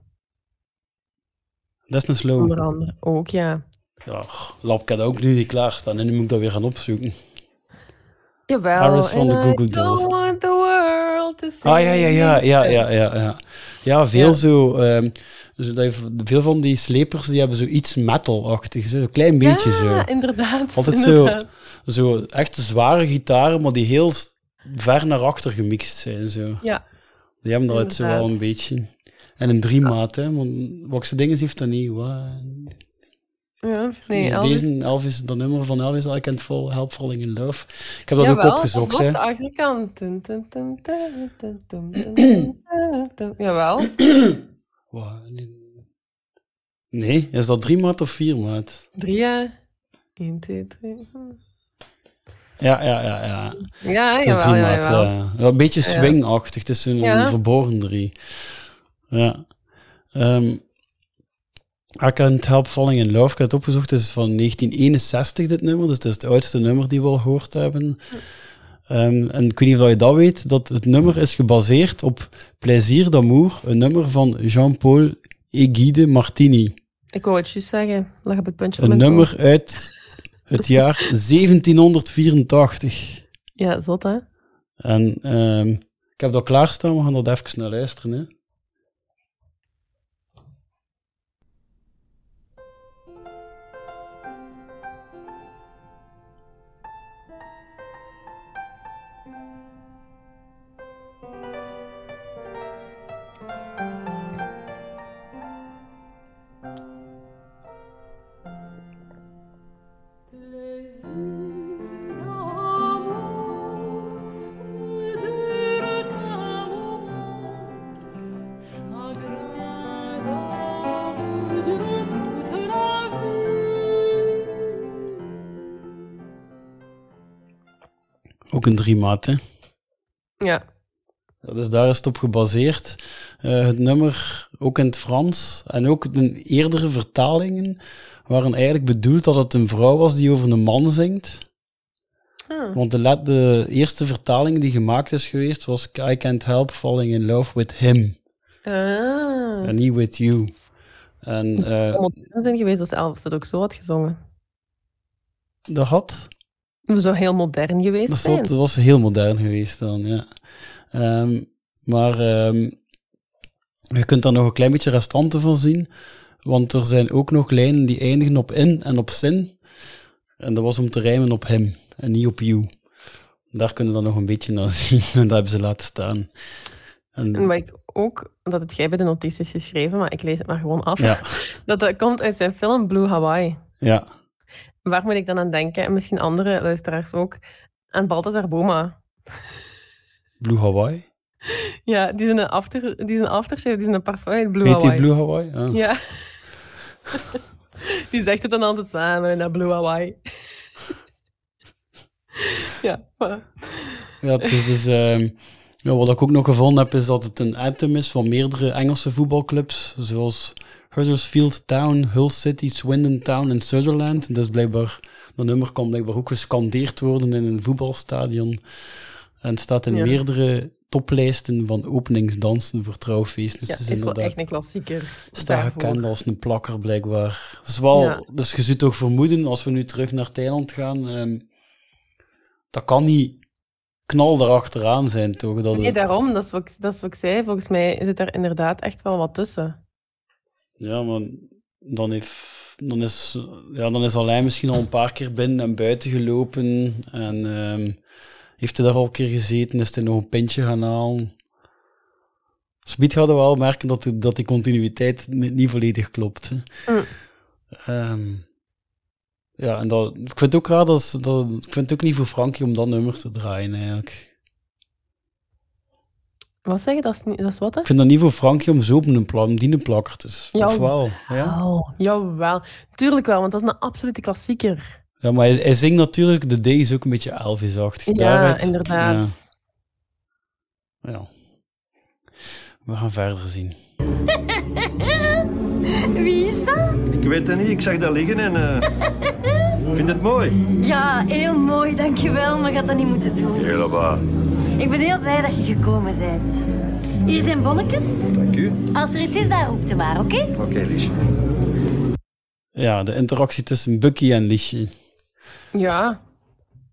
Dat is een slow. onder andere. Ook, ja. Ja, lap, ik had ook nu niet klaarstaan en nu moet ik dat weer gaan opzoeken. Jawel. Iris van de Goo Goo I Dolls. don't want the world to see Ah, ja, ja, ja, ja, ja, ja. Ja, ja veel Ja. zo... zo dat je- veel van die slepers, die hebben zoiets metal-achtig. Zo'n klein beetje zo. Ja, inderdaad. Altijd zo- inderdaad. Zo echt zware gitaren, maar die heel ver naar achter gemixt zijn. Zo. Ja. Die hebben dat wel een beetje. En in drie maat, hè, want Wakse Dinges heeft dan niet. Ja, nee, Elvis. Elvis, dat nummer van Elvis, I Can't Fall, Help Falling in Love. Ik heb dat Jawel, ook opgezocht. Jawel. Nee, is dat drie maat of vier maat? Drie, ja. 1, 2, 3. Ja, ja, ja, ja. Ja, Het is jawel, drie ja, maat, jawel. ja. Ja, Een beetje swingachtig, het is een, Ja. verborgen drie. Ja. Ehm I Can't Help Falling in Love, ik heb het opgezocht, het is van 1961 dit nummer, dus het is het oudste nummer die we al gehoord hebben. Ehm, en ik weet niet of je dat weet, dat het nummer is gebaseerd op Plaisir d'amour, een nummer van Jean-Paul Egide Martini. Ik wou het juist zeggen. Lag op het puntje Een nummer uit het jaar 1784. tong. Ja, zot, hè? En ehm, ik heb dat klaarstaan, we gaan dat even naar luisteren. Hè. Ook een drie maat, hè. Ja. Dus daar is het op gebaseerd. Eh, het nummer ook in het Frans en ook de eerdere vertalingen waren eigenlijk bedoeld dat het een vrouw was die over een man zingt. Ah. Want de, de eerste vertaling die gemaakt is geweest was I can't help falling in love with him Ah. and niet with you. En eh, Het modern zijn geweest als Elvis dat ook zo had gezongen. dat had Het zou heel modern geweest Dat zijn. was, dat was heel modern geweest dan, ja. Ehm, maar ehm, je kunt daar nog een klein beetje restanten van zien, want er zijn ook nog lijnen die eindigen op in en op zin. En dat was om te rijmen op hem en niet op you. Daar kunnen we dan nog een beetje naar [laughs] zien en dat hebben ze laten staan. En, En wat ik ook, dat heb jij bij de notities geschreven, maar ik lees het maar gewoon af. ja, [laughs] Dat dat komt uit zijn film Blue Hawaii. ja, Waar moet ik dan aan denken? En misschien andere luisteraars ook. Aan Balthazar Boma. Blue Hawaii. Ja, die is een, after, die is een aftershave, die is een parfum uit Blue Heet die Hawaii. Blue Hawaii? Ja. Ja. [laughs] die zegt het dan altijd samen naar Blue Hawaii. [laughs] ja, voilà. Ja, dus, ehm, ja, wat ik ook nog gevonden heb, is dat het een anthem is van meerdere Engelse voetbalclubs, zoals Huddersfield Town, Hull City, Swindon Town en Sutherland. Dus blijkbaar, dat nummer kan blijkbaar ook gescandeerd worden in een voetbalstadion. En staat in Ja. meerdere toplijsten van openingsdansen voor trouwfeesten. Ja, Dus het is wel echt een klassieker. daarvoor. gekend als een plakker, blijkbaar. Dus, wel, Ja. dus je zult toch vermoeden, als we nu terug naar Thailand gaan, ehm, dat kan niet knal erachteraan zijn, toch? Dat Nee, daarom, dat is, wat ik, dat is wat ik zei. Volgens mij zit er inderdaad echt wel wat tussen. Ja, maar dan, heeft, dan, is, ja, dan is Alain misschien al een paar keer binnen en buiten gelopen. En ehm, heeft hij daar al een keer gezeten, is hij nog een pintje gaan halen. Speed gaat wel merken dat, die- dat die continuïteit niet, niet volledig klopt. Mm. Ehm, ja, en dat, ik vind het ook raar, dat, dat, ik vind het ook niet voor Frankie om dat nummer te draaien eigenlijk. Wat zeg je? Dat is, niet, dat is wat, hè? Ik vind dat niet voor Frankie om zo op een plan, die een plakker te Ja. Of wel? Ja? Jawel. Tuurlijk wel, want dat is een absolute klassieker. Ja, maar hij, hij zingt natuurlijk, de D is ook een beetje Elvis-achtig. Ja, Daaruit- inderdaad. Ja. ja. We gaan verder zien. [laughs] Wie is dat? Ik weet het niet, ik zag dat liggen en... eh [laughs] vind het mooi? Ja, heel mooi, dankjewel, maar je had dat niet moeten doen. Helemaal. Ik ben heel blij dat je gekomen bent. Hier zijn bonnetjes. Dank u. Als er iets is, daar roept je maar, oké? Oké, Liesje. Ja, de interactie tussen Bucky en Liesje. Ja,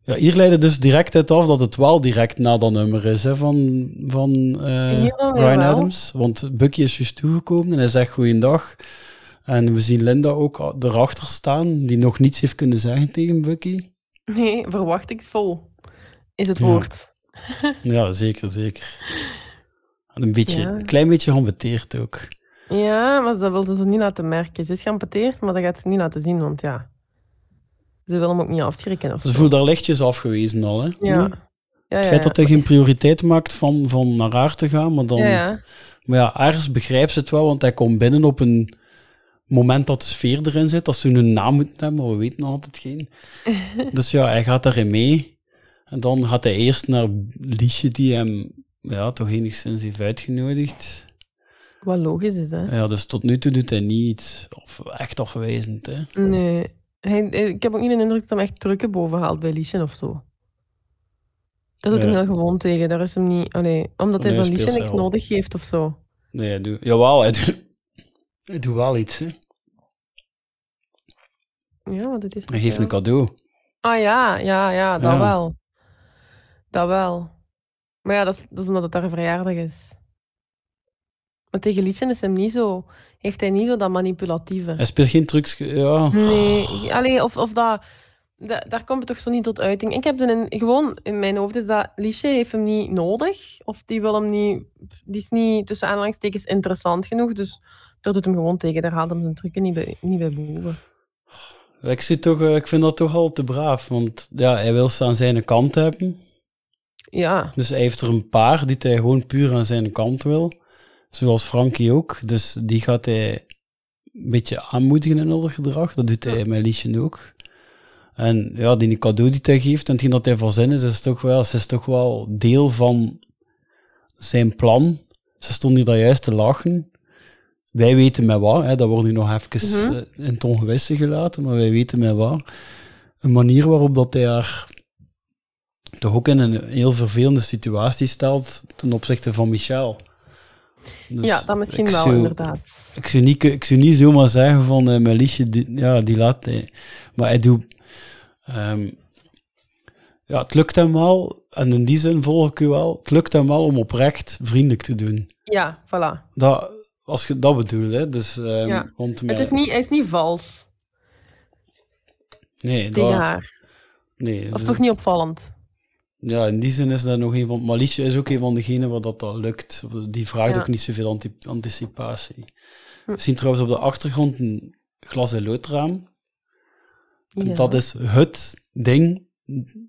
Ja, hier leidt het dus direct uit af dat het wel direct na dat nummer is hè, van, van eh, dan weer Brian wel. Adams. Want Bucky is juist toegekomen en hij zegt goeiedag. En we zien Linda ook erachter staan, die nog niets heeft kunnen zeggen tegen Bucky. nee, verwachtingsvol is het Ja. woord. Ja, [laughs] zeker, zeker. En een beetje, Ja. een klein beetje geambeteerd ook. Ja, maar dat wil ze zo niet laten merken. Ze is geamputeerd, maar dat gaat ze niet laten zien, want ja... Ze wil hem ook niet afschrikken of Ze voelt daar lichtjes afgewezen al, hè? Ja. Ja, ja, Het feit dat hij ja. geen prioriteit maakt van, van naar haar te gaan, maar dan... Ja, ja. Maar ja, ergens begrijpt ze het wel, want hij komt binnen op een moment dat de sfeer erin zit, als ze hun naam moeten hebben, maar we weten nog altijd geen. [laughs] dus ja, hij gaat daarin mee. En dan gaat hij eerst naar Liesje, die hem ja, toch enigszins heeft uitgenodigd. Wat logisch is, hè? Ja, dus tot nu toe doet hij niet of echt afwijzend. Hè. Nee. Hij, hij- ik heb ook niet de indruk dat hij hem echt trucken boven haalt bij Liesje of zo. Dat doet hem Ja. heel gewoon tegen. Daar is hem niet... Allee, omdat hij Nee, van Liesje niks nodig heeft of zo. Nee, hij doet, jawel, hij doet, hij doet wel iets. Hè. Ja, wat het is. Hij geeft een cadeau. Ah ja, ja, ja, dat Ja. wel. Dat wel. Maar ja, dat is, dat is omdat het haar verjaardag is. Maar tegen Liesje is hem niet zo... Heeft hij niet zo dat manipulatieve. Hij speelt geen trucs. Ja. Nee, allee, of, of dat, da- daar komt het toch zo niet tot uiting. Ik heb in, gewoon in mijn hoofd is dat Liesje heeft hem niet nodig. Of die wil hem niet... Die is niet tussen aanhalingstekens interessant genoeg. Dus dat doet hem gewoon tegen. Daar haalt hem zijn trucken niet bij, niet bij boven. Ik, zie toch, eh, ik vind dat toch al te braaf, want ja, hij wil ze aan zijn kant hebben. Ja, Dus hij heeft er een paar die hij gewoon puur aan zijn kant wil. Zoals Frankie ook. Dus die gaat hij een beetje aanmoedigen in dat gedrag. Dat doet hij met Liesje ook. En ja, die cadeau die hij geeft en hetgeen dat hij voor zin is, is toch wel, ze is toch wel deel van zijn plan. Ze stond hier daar juist te lachen. Wij weten met wat, hè, dat wordt nu nog even Mhm. eh, in het ongewisse gelaten, maar wij weten met wat. Een manier waarop dat hij haar toch ook in een heel vervelende situatie stelt ten opzichte van Michel. Dus ja dat misschien wel, zou- inderdaad. Ik zou niet, ik zou niet zomaar zeggen van eh mijn liedje, die, ja, die laat hij. Maar hij doet. ehm, ja, het lukt hem wel, en in die zin volg ik u wel. Het lukt hem wel om oprecht vriendelijk te doen. Ja, voilà. Dat, als je dat bedoelt, hè. Dus, ehm, Ja. want Het is niet, hij is niet vals Nee, tegen dat, haar. nee. Of dus- toch niet opvallend. Ja, in die zin is dat nog een van... Maar is ook een van degenen waar dat, dat lukt. Die vraagt Ja. ook niet zoveel anti- anticipatie. Hm. We zien trouwens op de achtergrond een glas- en loodraam. En Ja. dat is het ding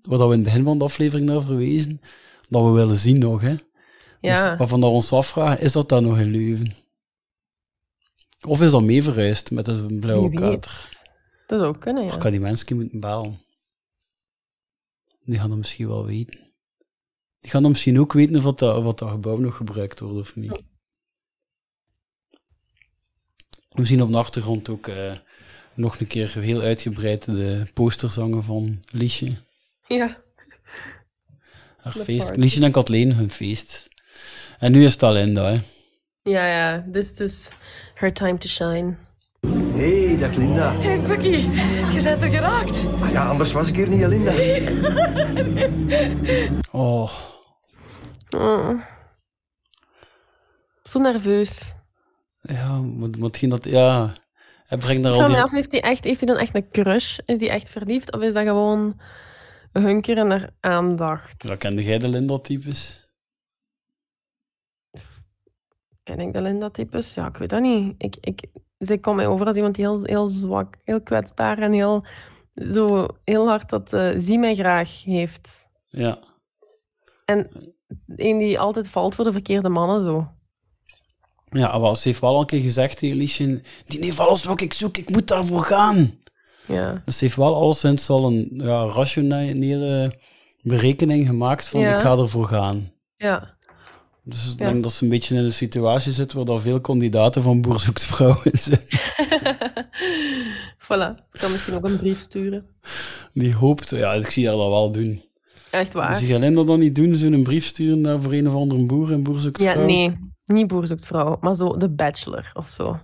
waar we in het begin van de aflevering naar verwezen, dat we willen zien nog. Hè? Ja. Dus waarvan dat we ons afvragen, is dat dan nog in Leuven? Of is dat mee verhuisd met een blauwe kater? Dat zou ook kunnen, ja. Of kan die mensen moeten bellen? Die gaan dat misschien wel weten. Die gaan dan misschien ook weten of dat, of dat, gebouw nog gebruikt wordt of niet. We zien op de achtergrond ook eh, nog een keer heel uitgebreid de posters hangen van Liesje. Ja. Haar De feest. party. Liesje en Kathleen, hun feest. En nu is het Alinda, hè. Ja, ja. This is her time to shine. Hey, dag Linda. Hey, Bucky, je bent er geraakt. Ah ja, anders was ik hier niet, Linda. [laughs] Oh, Oh. Zo nerveus. ja, maar, maar hetgeen dat... Ja, hij brengt daar Ik al die... af, heeft hij, echt, heeft hij dan echt een crush? Is hij echt verliefd? Of is dat gewoon hunkeren naar aandacht? Ja, kende jij de Linda-types? Ken ik de Linda-types? Ja, ik weet dat niet. Ik, ik, zij komt mij over als iemand die heel, heel zwak, heel kwetsbaar en heel, zo, heel hard dat eh, zie mij graag heeft. Ja. En een die altijd valt voor de verkeerde mannen, zo. Ja, wel, ze heeft wel al een keer gezegd tegen Liesje, die heeft alles wat ik zoek, ik moet daarvoor gaan. Ja. Dus ze heeft wel al sinds al een ja, rationele berekening gemaakt van, Ja. ik ga ervoor gaan. Ja. Dus ik Ja. denk dat ze een beetje in een situatie zit waar dat veel kandidaten van Boer zoekt vrouw in zitten. [laughs] voilà. Ik kan misschien ook een brief sturen. Die hoopt, ja, ik zie haar dat wel doen. Echt waar. Zie je Linda dan niet doen, zo'n brief sturen naar voor een of andere boer en Boer zoekt Ja, vrouw? nee. Niet boer zoekt vrouw, maar zo de bachelor of zo.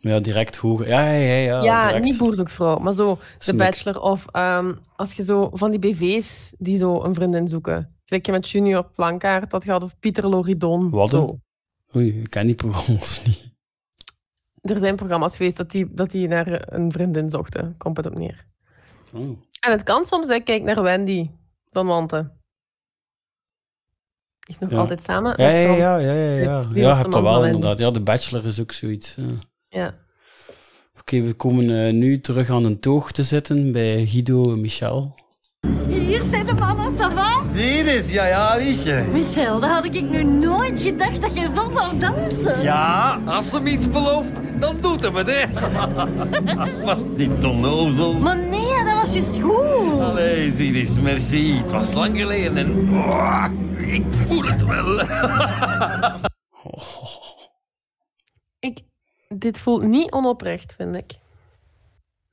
Ja, direct hoger. Ja, ja, ja. ja, Ja, direct. niet boer zoekt vrouw, maar zo de bachelor. Of ehm, als je zo van die BV's die zo een vriendin zoeken. Gelijk je met Junior Plankaart dat gaat, of Pieter Loridon. Wat? Zo. Oei, ik ken die programma's [laughs] niet. Er zijn programma's geweest dat die, dat die naar een vriendin zochten. Komt het op neer. Oh. En het kan soms, hè, kijk naar Wendy van Wanten. Die is nog Ja. altijd samen. Ja, ja, ja, ja, ja, ja. Dit- die Ja, was heb de dat wel inderdaad. Ja, de Bachelor is ook zoiets. ja. Ja. Oké, we komen eh, nu terug aan een toog te zitten bij Guido en Michel. Hier zijn de mannen, ça va? Zie eens, ja, ja, Liesje. Michel, dat had ik nu nooit gedacht dat jij zo zou dansen. Ja, als ze hem iets belooft, dan doet hem [laughs] het, hè. was niet onnozel. Maar nee, dat was juist goed. Allee, zie eens, merci. Het was lang geleden en... oh, ik voel het wel. [laughs] Ik, dit voelt niet onoprecht, vind ik.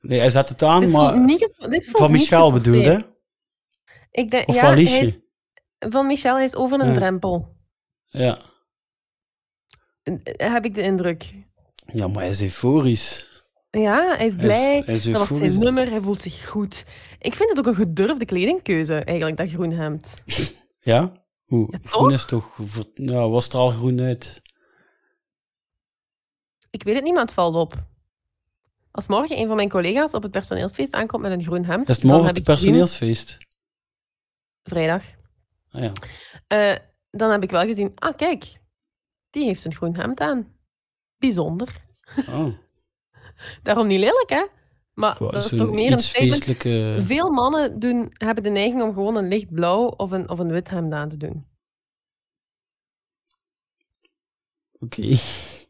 Nee, hij zet het aan, dit maar voelt niet, dit voelt van Michel bedoelde, hè? Ik denk, Of ja, van hij Liesje? is- van Michel, hij is over een Ja. drempel. Ja. Eh, Heb ik de indruk. Ja, maar hij is euforisch. Ja, hij is blij. hij is dat was zijn nummer. Hij voelt zich goed. Ik vind het ook een gedurfde kledingkeuze, eigenlijk, dat groen hemd. [laughs] Ja? Hoe? Ja, groen is toch... Ja, was er al groen uit? Ik weet het niet, maar het valt op. Als morgen een van mijn collega's op het personeelsfeest aankomt met een groen hemd... Is het dan morgen heb het personeelsfeest? Vrijdag. Ah, ja. Eh, dan heb ik wel gezien, ah kijk, die heeft een groen hemd aan. Bijzonder. Oh. [laughs] Daarom niet lelijk, hè? Maar dat is toch meer een feestelijke... Veel mannen doen, hebben de neiging om gewoon een lichtblauw of een, of een wit hemd aan te doen. Oké.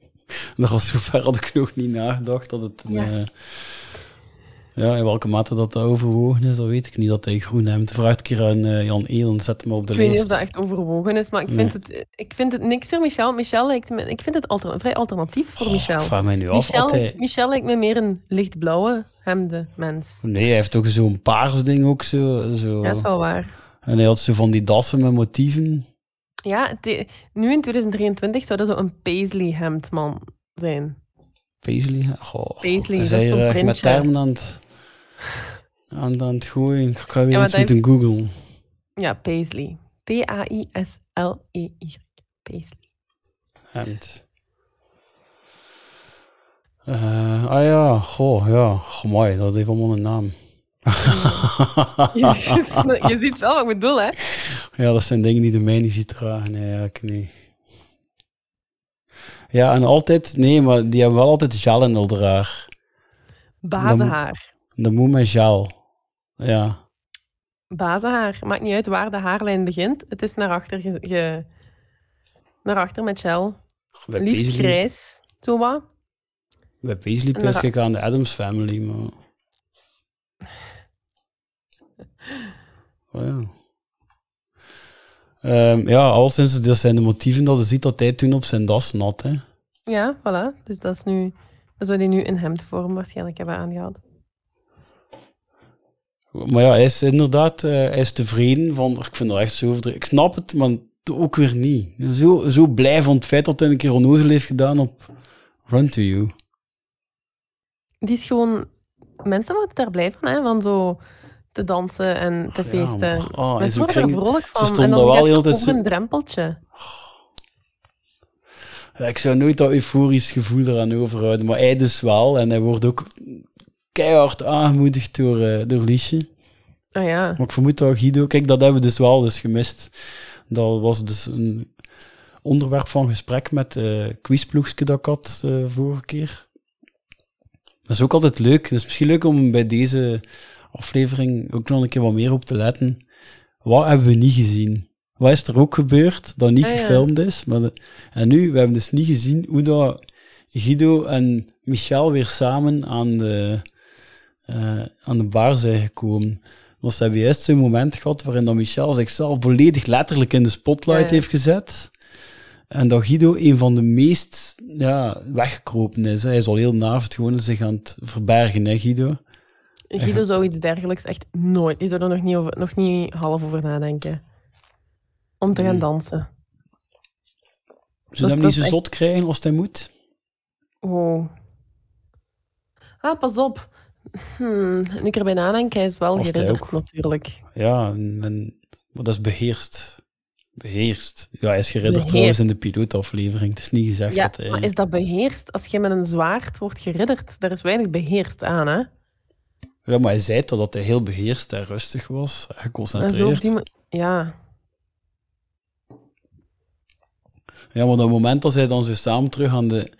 [laughs] Nog al zover had ik nog niet nagedacht dat het... Een, Ja. ja. Ja, in welke mate dat, overwogen is, dat weet ik niet. Dat hij groen hemd vraagt een keer aan eh, Jan Elen, zet hem op de ik weet niet lijst. of dat echt overwogen is, maar ik Nee. vind, het, ik vind het niks voor Michel. Michel lijkt me, ik vind het vrij alternatief voor Michel. vraag mij nu af, Michel, hij- Michel lijkt me meer een lichtblauwe hemde mens. Nee, hij heeft toch zo'n paars ding ook zo. zo. Ja, dat is wel waar. En hij had zo van die dassen met motieven. Ja, nu in 2023 zou dat zo een paisley hemdman zijn. Paisley. Goh, Paisley, dat is zo'n echt met termen aan het, aan, aan het gooien. Ik ga weer Ja, dat moeten googlen. Ja, paisley. P-A-I-S-L-E-Y. Paisley. Hemd. Eh, ah ja, goh, ja. Goh, mooi, dat heeft allemaal een naam. [laughs] Je, ziet- je ziet wel wat ik bedoel, hè? Ja, dat zijn dingen die de mij niet ziet dragen. Nee, ik, nee. Ja, en altijd, nee, maar die hebben wel altijd gel in haar. Bazenhaar. Dat moet met gel. Ja. Bazenhaar. Maakt niet uit waar de haarlijn begint. Het is naar achter, ge, ge- naar achter met gel. Bij Liefst grijs. Zo wat. Bij Paisley dan- ik aan de Adams Family, maar... [laughs] Oh ja. Ehm, ja, al sinds dat zijn de motieven dat je ziet dat hij toen op zijn das nat, hè. Ja, voilà. Dus dat is nu... Dan zou die nu in hemdvorm waarschijnlijk hebben aangehad. Maar ja, hij is inderdaad eh, hij is tevreden van... Ik vind dat echt zo overdreven. Ik snap het, maar ook weer niet. Zo, zo blij van het feit dat hij een keer onnozel heeft gedaan op Run to You. Die is gewoon... Mensen worden daar blij van, hè? Van zo te dansen en te feesten. maar- oh, en Mensen worden er vrolijk ze van. stonden En dan wel heel over een drempeltje. Ja, ik zou nooit dat euforisch gevoel eraan overhouden, maar hij dus wel. En hij wordt ook keihard aangemoedigd door, eh door Liesje. Ah ja. Maar ik vermoed dat Guido... Kijk, dat hebben we dus wel dus gemist. Dat was dus een onderwerp van gesprek met quizploegske dat ik had eh, vorige keer. Dat is ook altijd leuk. Het is misschien leuk om bij deze aflevering ook nog een keer wat meer op te letten. Wat hebben we niet gezien? Wat is er ook gebeurd dat niet Ah, ja. gefilmd is? Maar de- en nu, we hebben dus niet gezien hoe dat Guido en Michel weer samen aan de, eh, aan de bar zijn gekomen. Ze hebben juist zo'n moment gehad waarin dat Michel zichzelf volledig letterlijk in de spotlight Ja, ja. heeft gezet. En dat Guido een van de meest ja, weggekropen is. Hij is al heel naast gewoon zich aan het verbergen, hè, Guido? Guido zou iets dergelijks echt nooit... Die zou er nog niet, over, nog niet half over nadenken. Om te gaan Hmm. dansen. Zou is- hem niet zo echt- zot krijgen als hij moet? Oh. Ah, pas op. Hmm, nu ik erbij nadenk, hij is wel geridderd natuurlijk. Ja, en, en- maar dat is beheerst. Beheerst. Ja, hij is geridderd Beheerst. trouwens in de pilootaflevering. Het is niet gezegd Ja, dat hij... maar is dat beheerst? Als je met een zwaard wordt geridderd, daar is weinig beheerst aan, hè? Ja, maar hij zei toch dat hij heel beheerst en rustig was. Geconcentreerd. die ja. Ja, maar dat moment als hij dan zo samen terug aan de...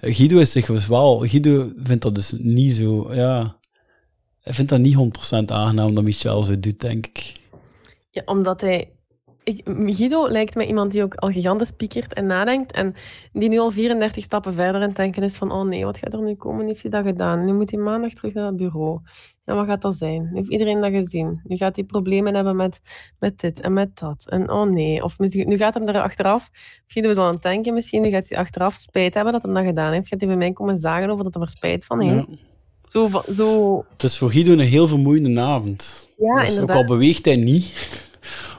Guido is zich dus wel... Guido vindt dat dus niet zo... Ja... Hij vindt dat niet 100% aangenaam dat Michel zo doet, denk ik. ja, omdat hij... Ik, Guido lijkt mij iemand die ook al gigantisch piekert en nadenkt en die nu al 34 stappen verder het denken is van oh nee, wat gaat er nu komen? Nu heeft hij dat gedaan. Nu moet hij maandag terug naar het bureau. En wat gaat dat zijn? Nu heeft iedereen dat gezien. Nu gaat hij problemen hebben met, met dit en met dat. En oh nee. Of nu gaat hem er achteraf, Guido is al aan het denken misschien, nu gaat hij achteraf spijt hebben dat hij dat gedaan heeft. Gaat hij bij mij komen zagen over dat hij er spijt van heeft. Ja. Zo, zo, Het is voor Guido een heel vermoeiende avond. ja, Dus ook al beweegt hij niet,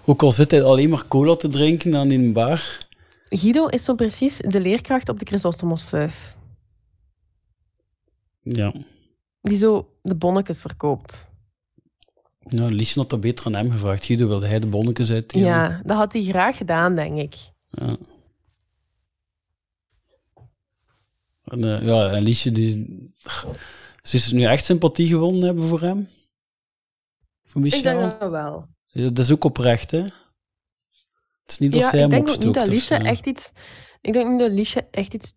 ook al zit hij alleen maar cola te drinken aan die bar. Guido is zo precies de leerkracht op de Chrysostomos 5. Ja, Die zo de bonnetjes verkoopt. nou, Liesje had dat beter aan hem gevraagd. Guido wilde hij de bonnetjes uitdelen. Ja, dat had hij graag gedaan, denk ik. Ja. En, eh, ja, en Liesje, die... Ze is nu echt sympathie gewonnen hebben voor hem? Voor Michel? Ik denk dat wel. Ja, dat is ook oprecht, hè? Het is niet dat Ja, zij ik hem denk ook niet dat Liesje zo. echt iets... Ik denk niet dat Liesje echt iets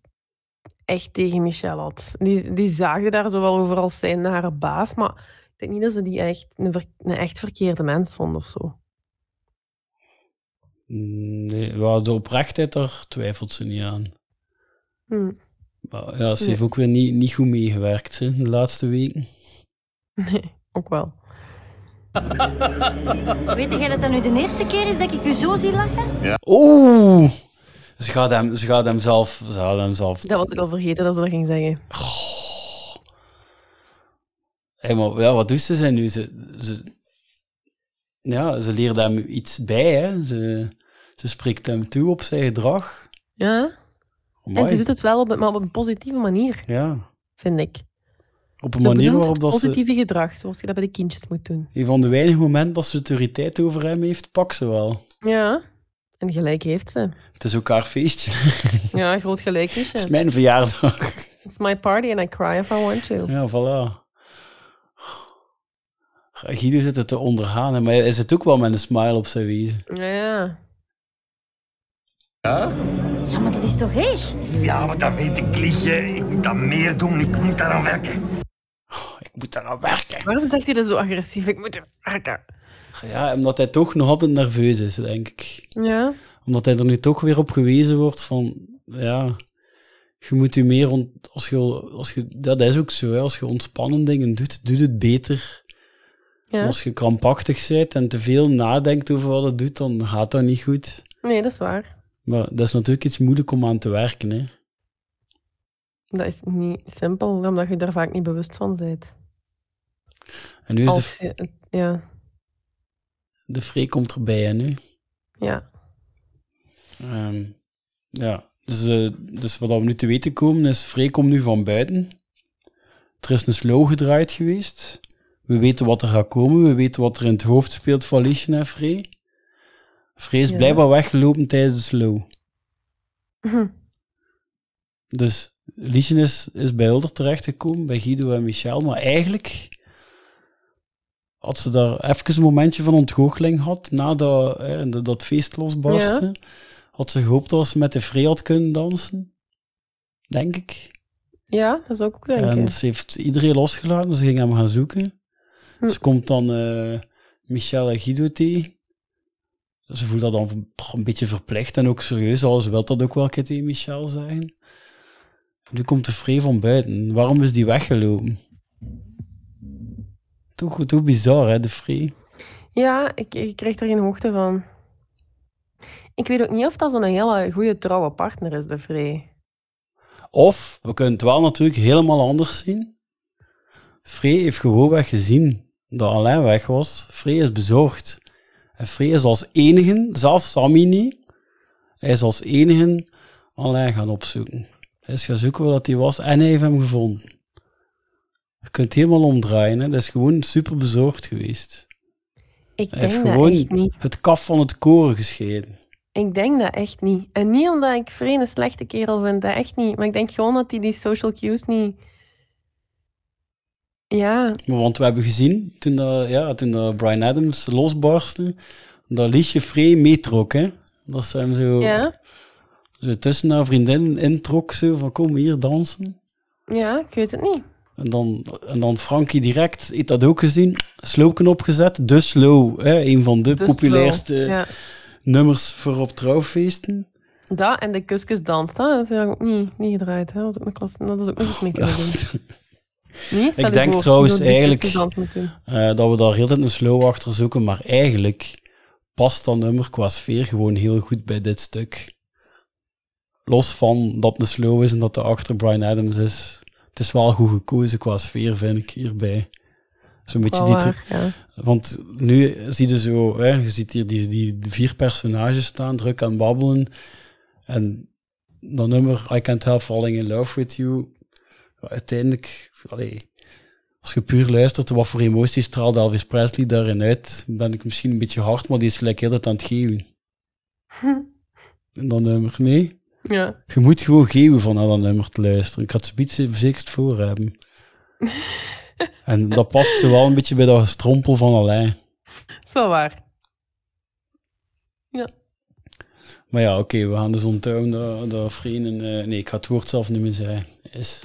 echt tegen Michel had. Die, die zagen daar zo wel over als zijn haar baas, maar ik denk niet dat ze die echt een, ver- een echt verkeerde mens vond of zo. Mm, Nee, wel, de oprechtheid, daar twijfelt ze niet aan. Hm. Maar ja, ze Nee. heeft ook weer niet, niet goed meegewerkt hè, de laatste weken. [laughs] Nee, ook wel. [laughs] Weet jij dat dat nu de eerste keer is dat ik u zo zie lachen? Oeh! Ze gaat hem, ze gaat hem zelf... Ze gaat hem zelf... Dat was ik al vergeten dat ze dat ging zeggen. Hé, maar ja, wat doet ze zijn nu? Ze, ze, ja, ze leert hem iets bij, hè. Ze, ze spreekt hem toe op zijn gedrag. Ja? En ze doet het wel op, maar op een positieve manier, Ja, vind ik. Op een manier waarop dat ze... positieve gedrag, zoals je dat bij de kindjes moet doen. Een van de weinige momenten dat ze autoriteit over hem heeft, pak ze wel. Ja, en gelijk heeft ze. Het is ook haar feestje. [laughs] Ja, groot gelijk is Het is mijn verjaardag. It's my party and I cry if I want to. Ja, voilà. Guido zit het te ondergaan, maar hij zit ook wel met een smile op zijn wezen. Ja, ja. Ja, maar dat is toch echt? Ja, maar dat weet ik, Liesje. Ik moet dat meer doen. Ik moet daaraan werken. Ik moet daar aan werken. Waarom zegt hij dat zo agressief? Ik moet er werken. Ja, omdat hij toch nog altijd nerveus is, denk ik. Ja, Omdat hij er nu toch weer op gewezen wordt van, ja, je moet je meer, ont, als je, als je, dat is ook zo, hè, als je ontspannen dingen doet, doe het beter. ja. Als je krampachtig bent en te veel nadenkt over wat het doet, dan gaat dat niet goed. Nee, dat is waar. Maar dat is natuurlijk iets moeilijk om aan te werken, hè. Dat is niet simpel, omdat je daar vaak niet bewust van bent. En nu is Als de, ja, de Free komt erbij, hè, nu. ja. Ehm, ja, dus, eh, dus wat we nu te weten komen is, Frey komt nu van buiten. Er is een slow gedraaid geweest. We weten wat er gaat komen. We weten wat er in het hoofd speelt van Liesje en Frey. Frey is Ja. blijkbaar weggelopen tijdens de slow. Hm. Dus Liesje is, is bij Hulder terechtgekomen, bij Guido en Michel. Maar eigenlijk had ze daar even een momentje van ontgoocheling gehad, nadat hè, dat, dat feest losbarstte. Had ze gehoopt dat ze met de Frey had kunnen dansen. Denk ik. Ja, dat is ook denken. En ze heeft iedereen losgelaten, ze ging hem gaan zoeken. Hm. Ze komt dan eh, Michel en Guido tegen. Ze voelt dat dan toch een beetje verplicht en ook serieus, al ze wil dat ook wel een tegen Michel zeggen. En nu komt de Frey van buiten. Waarom is die weggelopen? Toch, toch bizar, hè, de Frey? Ja, ik, ik krijg er geen hoogte van. Ik weet ook niet of dat zo'n hele goede trouwe partner is, de Frey. Of, we kunnen het wel natuurlijk helemaal anders zien. Frey heeft gewoonweg gezien dat Alain weg was. Frey is bezorgd. En Frey is als enige, zelfs Sammy niet, hij is als enige Alain gaan opzoeken. Hij is gaan zoeken waar dat hij was en hij heeft hem gevonden. Je kunt het helemaal omdraaien. Hè. Dat is gewoon super bezorgd geweest. Ik Hij heeft denk dat gewoon echt niet. het kaf van het koren gescheiden. Ik denk dat echt niet. En niet omdat ik Frey een slechte kerel vind, dat echt niet. Maar ik denk gewoon dat hij die social cues niet... Ja, Want we hebben gezien, toen, dat, ja, toen dat Brian Adams losbarstte, dat Liesje Frey meetrok. Hè? Dat ze hem zo, ja, zo tussen haar vriendin introk, zo van kom hier dansen. ja, ik weet het niet. En dan, en dan Frankie direct, heeft dat ook gezien, slowknop opgezet. De Slow, hè? een van de, De populairste slow, ja. nummers voor op trouwfeesten. Dat en de kuskusdans, dat is ook niet, niet gedraaid. Hè? Dat, is ook klas, dat is ook nog doen. [laughs] Nee, Ik denk voor, trouwens eigenlijk eh, dat we daar heel tijd een slow achter zoeken, maar eigenlijk past dat nummer qua sfeer gewoon heel goed bij dit stuk. Los van dat het een slow is en dat de achter Brian Adams is. Het is wel goed gekozen qua sfeer, vind ik, hierbij. Zo'n beetje die... waar, ja. Want nu zie je zo, hè, je ziet hier die, die vier personages staan, druk aan babbelen. En dat nummer, I Can't Help Falling in Love With You, uiteindelijk, allee, als je puur luistert, wat voor emoties straalt Elvis Presley daarin uit, ben ik misschien een beetje hard, maar die is gelijk heel tijd aan het geven. En [laughs] dat nummer, nee. Ja. Je moet gewoon geven van naar dat nummer te luisteren. Ik had ze iets verzekerd voor hebben. [laughs] en dat past zo wel een beetje bij dat gestrompel van Alain. Dat is wel waar. Ja. Maar ja, oké, we gaan dus onthouden dat, dat vrienden... eh, nee, ik ga het woord zelf niet meer zeggen. Is.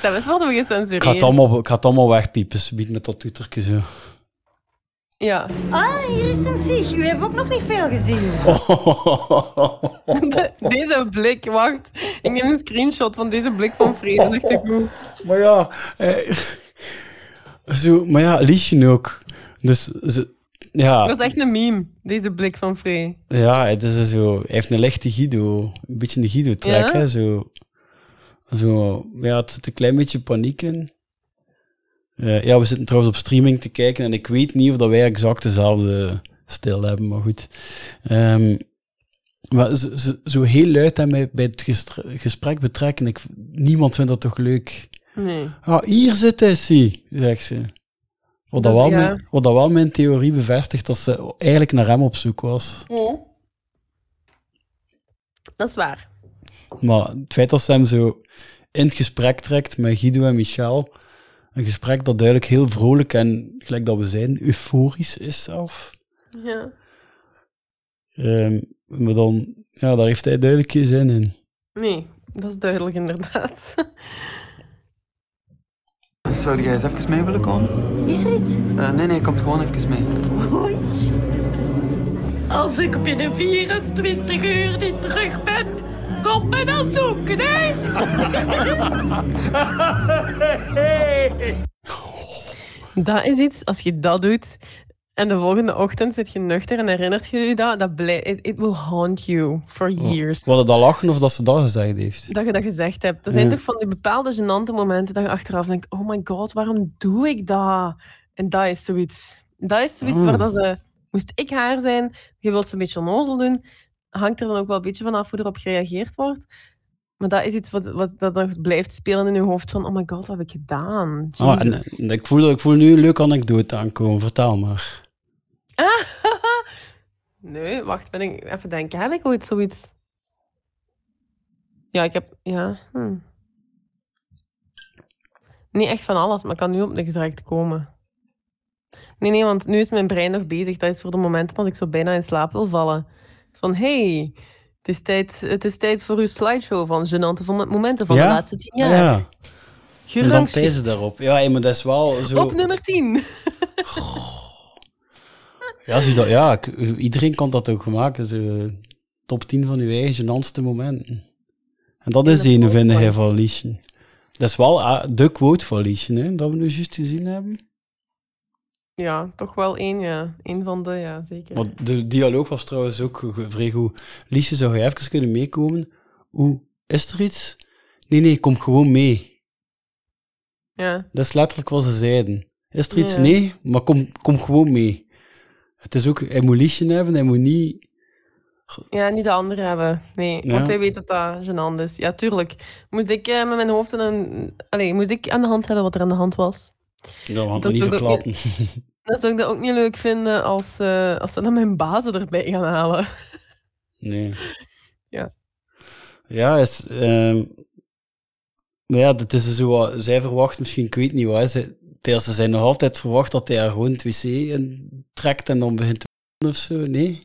Zelfs worden we Ik, ga het gecensureerd. allemaal, ik ga het allemaal wegpiepen, subiet met dat toetertje zo. Ja. Ah, hier is hem zich. U hebt ook nog niet veel gezien. [laughs] deze blik, wacht. Ik neem een screenshot van deze blik van Vrede. Echt te goed. [laughs] Maar ja, eh, zo, maar ja, Liesje ook. Dus ze, ja, Dat is echt een meme, deze blik van Frey. ja, het is zo, hij heeft een lichte Guido, een beetje een Guido-trek, Ja? hè, zo. Zo, ja, het zit een klein beetje paniek in. Eh, ja, we zitten trouwens op streaming te kijken en ik weet niet of dat wij exact dezelfde stijl hebben, maar goed. Ehm, maar zo, zo, heel luid en bij, bij het gesprek betrekken, ik, niemand vindt dat toch leuk? Nee. Ah, hier zit hij, zegt ze. Wat, dat Dat wel ja. mijn, wat dat wel mijn theorie bevestigt, dat ze eigenlijk naar hem op zoek was. Dat is waar. Maar het feit dat ze hem zo in het gesprek trekt met Guido en Michel, een gesprek dat duidelijk heel vrolijk en, gelijk dat we zijn, euforisch is zelf. Ja. Ehm, maar dan, ja, daar heeft hij duidelijk geen zin in. Nee, dat is duidelijk inderdaad. [laughs] Zou jij eens even mee willen komen? Is er iets? Eh, nee, nee, komt gewoon even mee. Oei. Als ik binnen 24 uur niet terug ben, kom me dan zoeken, hè? [laughs] Dat is iets, als je dat doet en de volgende ochtend zit je nuchter en herinnert je je dat, dat blij, it, it will haunt you for years. We hadden dat lachen of dat ze dat gezegd heeft. Dat je dat gezegd hebt. Er zijn Ja. toch van die bepaalde gênante momenten dat je achteraf denkt, oh my god, waarom doe ik dat? En dat is zoiets. Dat is zoiets Ah. waar dat ze... Moest ik haar zijn, je wilt ze een beetje onnozel doen, hangt er dan ook wel een beetje vanaf hoe erop gereageerd wordt. Maar dat is iets wat, wat dat nog blijft spelen in je hoofd van, oh my god, wat heb ik gedaan? Ah, en, ik, voel, ik voel nu een leuke anekdote aankomen, vertel maar. [laughs] Nee, wacht, ben ik even denken. Heb ik ooit zoiets? Ja, ik heb. Ja. hm. Niet echt van alles, maar ik kan nu op niks direct komen. Nee, nee, want nu is mijn brein nog bezig. Dat is voor de momenten dat ik zo bijna in slaap wil vallen. Van hey, het is tijd, het is tijd voor uw slideshow van gênante van momenten van de laatste tien jaar. Ja, en dan pijzen daarop. Ja, maar dat is wel zo... Op nummer 10. [laughs] Ja, zie dat, ja iedereen kan dat ook maken. Zo, top 10 van uw eigen gênantste momenten. En dat is de een, vind hij van Liesje. Dat is wel ah, de quote van Liesje, hè, dat we nu juist gezien hebben. Ja, toch wel één, ja. Eén van de, ja, zeker. Maar de dialoog was trouwens ook vrij goed. Liesje, zou je even kunnen meekomen? Hoe, is er iets? Nee, nee, kom gewoon mee. Ja. Dat is letterlijk wat ze zeiden. Is er iets? Ja. Nee, maar kom, kom gewoon mee. Het is ook, hij moet Liesje hebben, hij moet niet... Ja, niet de andere hebben. Nee, Ja. want hij weet dat dat gênant is. Ja, tuurlijk. Moest ik eh, met mijn hoofd in een... Allee, moest ik aan de hand hebben wat er aan de hand was. Dat niet ik verklappen. Dan zou ik dat ook niet leuk vinden als, eh, als ze dan mijn bazen erbij gaan halen. [laughs] Nee. Ja. Ja, is... ehm, maar ja, dat is zo wat... Zij verwacht misschien, ik weet niet zij, Peer, ze zijn nog altijd verwacht dat hij haar gewoon het wc in trekt en dan begint te of zo, nee?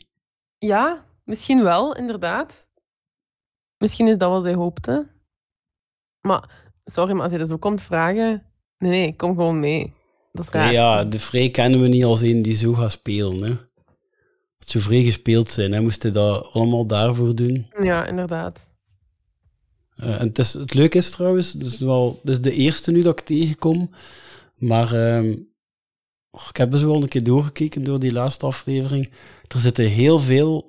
Ja, misschien wel, inderdaad. Misschien is dat wat hij hoopte. Maar, sorry, maar als hij dat zo komt vragen... Nee, nee, kom gewoon mee. Dat is raar. Nee, ja, de Vrij kennen we niet als een die zo gaat spelen, hè. Het zou vrij gespeeld zijn, hè. Moest hij dat allemaal daarvoor doen? Ja, inderdaad. Eh, en het, is, het leuke is trouwens, het is, wel, is de eerste nu dat ik tegenkom, maar ehm, och, ik heb eens wel een keer doorgekeken door die laatste aflevering. Er zitten heel veel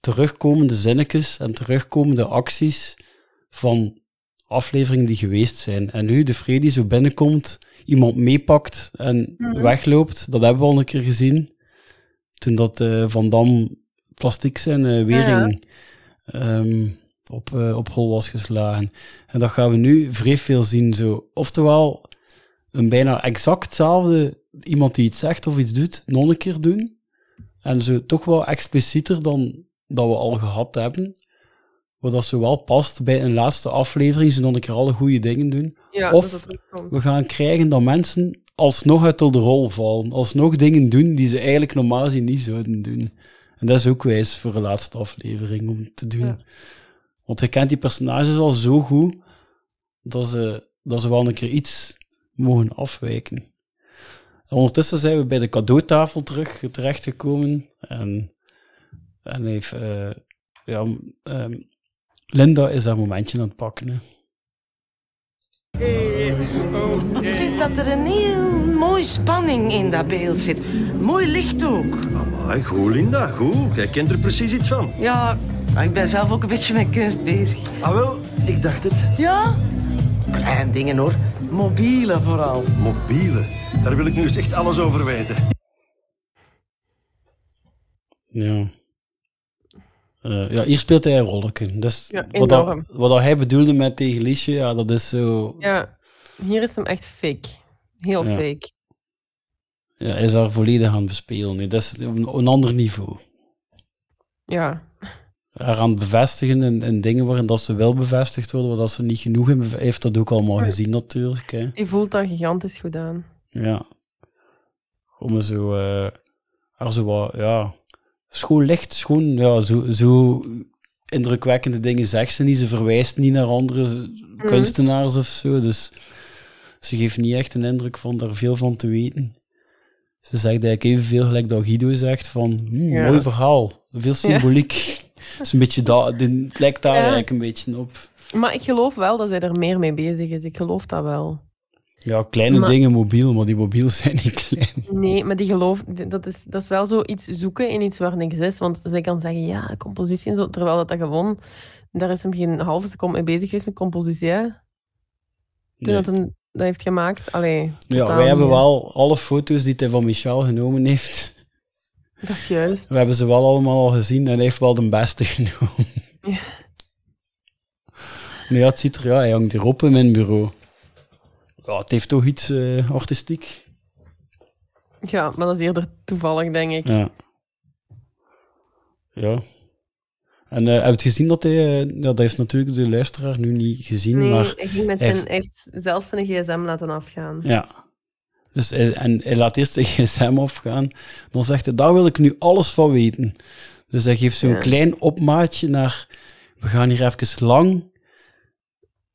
terugkomende zinnetjes en terugkomende acties van afleveringen die geweest zijn. En nu de Freddy zo binnenkomt, iemand meepakt en Mhm. wegloopt, dat hebben we al een keer gezien. Toen dat eh, Van Dam plastiek zijn eh, wering ehm, op, eh, op hol was geslagen. En dat gaan we nu vrij veel zien. Zo. Oftewel, een bijna exact hetzelfde, iemand die iets zegt of iets doet, nog een keer doen. En zo toch wel explicieter dan dat we al gehad hebben. Wat dat zo wel past bij een laatste aflevering, ze nog een keer alle goede dingen doen. Ja, of we gaan krijgen dat mensen alsnog uit de rol vallen. Alsnog dingen doen die ze eigenlijk normaal gezien niet zouden doen. En dat is ook wijs voor de laatste aflevering om te doen. Ja. Want je kent die personages al zo goed dat ze, dat ze wel een keer iets mogen afwijken. En ondertussen zijn we bij de cadeautafel terug terechtgekomen. En, en heeft, eh, ja, ehm, Linda is haar momentje aan het pakken. Hè. Ik vind dat er een heel mooie spanning in dat beeld zit. Mooi licht ook. Amai, goed Linda, goed. Jij kent er precies iets van. Ja, maar ik ben zelf ook een beetje met kunst bezig. Ah wel, ik dacht het. Ja? Klein dingen hoor. Mobiele vooral. Mobiele. Daar wil ik nu eens echt alles over weten. Ja. Eh, ja, hier speelt hij een rolletje. Dus Ja, wat, dat, wat dat hij bedoelde met tegen Liesje, ja, dat is zo... Ja, hier is hem echt fake. Heel Ja. fake. Ja, hij is daar volledig aan het bespelen. Dat is een, een ander niveau. Ja. Haar aan het bevestigen in, in dingen waarin dat ze wel bevestigd worden, waar dat ze niet genoeg hebben. Hij heeft dat ook allemaal gezien natuurlijk. Hè. Die voelt dat gigantisch goed aan. Ja. Om zo, eh haar zo wat, ja, schoon licht, schoon, ja, zo, zo indrukwekkende dingen zegt ze niet. Ze verwijst niet naar andere kunstenaars of zo, dus ze geeft niet echt een indruk van daar veel van te weten. Ze zegt eigenlijk evenveel gelijk dat Guido zegt van, hmm, Ja. mooi verhaal, veel symboliek. [laughs] Het is een beetje dat, het lijkt daar Ja. eigenlijk een beetje op. Maar ik geloof wel dat zij er meer mee bezig is. Ik geloof dat wel. Ja, kleine Maar- dingen mobiel, maar die mobiel [laughs] zijn niet klein. Nee, maar die geloof, dat is, dat is wel zo iets zoeken in iets waar niks is. Want zij kan zeggen, ja, compositie en zo. Terwijl dat, dat gewoon, daar is hem geen halve seconde mee bezig geweest met compositie. hè. Toen Nee. dat hem dat heeft gemaakt. Allee, Ja, wij hebben niet, wel alle foto's die hij van Michel genomen heeft. Dat is juist. We hebben ze wel allemaal al gezien en hij heeft wel de beste [laughs] genomen. Ja. Nu ja, het ziet er, ja, hij hangt hier op in mijn bureau. Ja, het heeft toch iets eh, artistiek. Ja, maar dat is eerder toevallig, denk ik. Ja. Ja. En eh heb je gezien dat hij... eh, dat heeft natuurlijk de luisteraar nu niet gezien, Nee, maar... hij, ging met zijn, hij heeft zelf zijn gsm laten afgaan. Ja. Dus hij, en hij laat eerst zijn [laughs] gsm afgaan. Dan zegt hij, daar wil ik nu alles van weten. Dus hij geeft zo'n Ja. klein opmaatje naar... We gaan hier even lang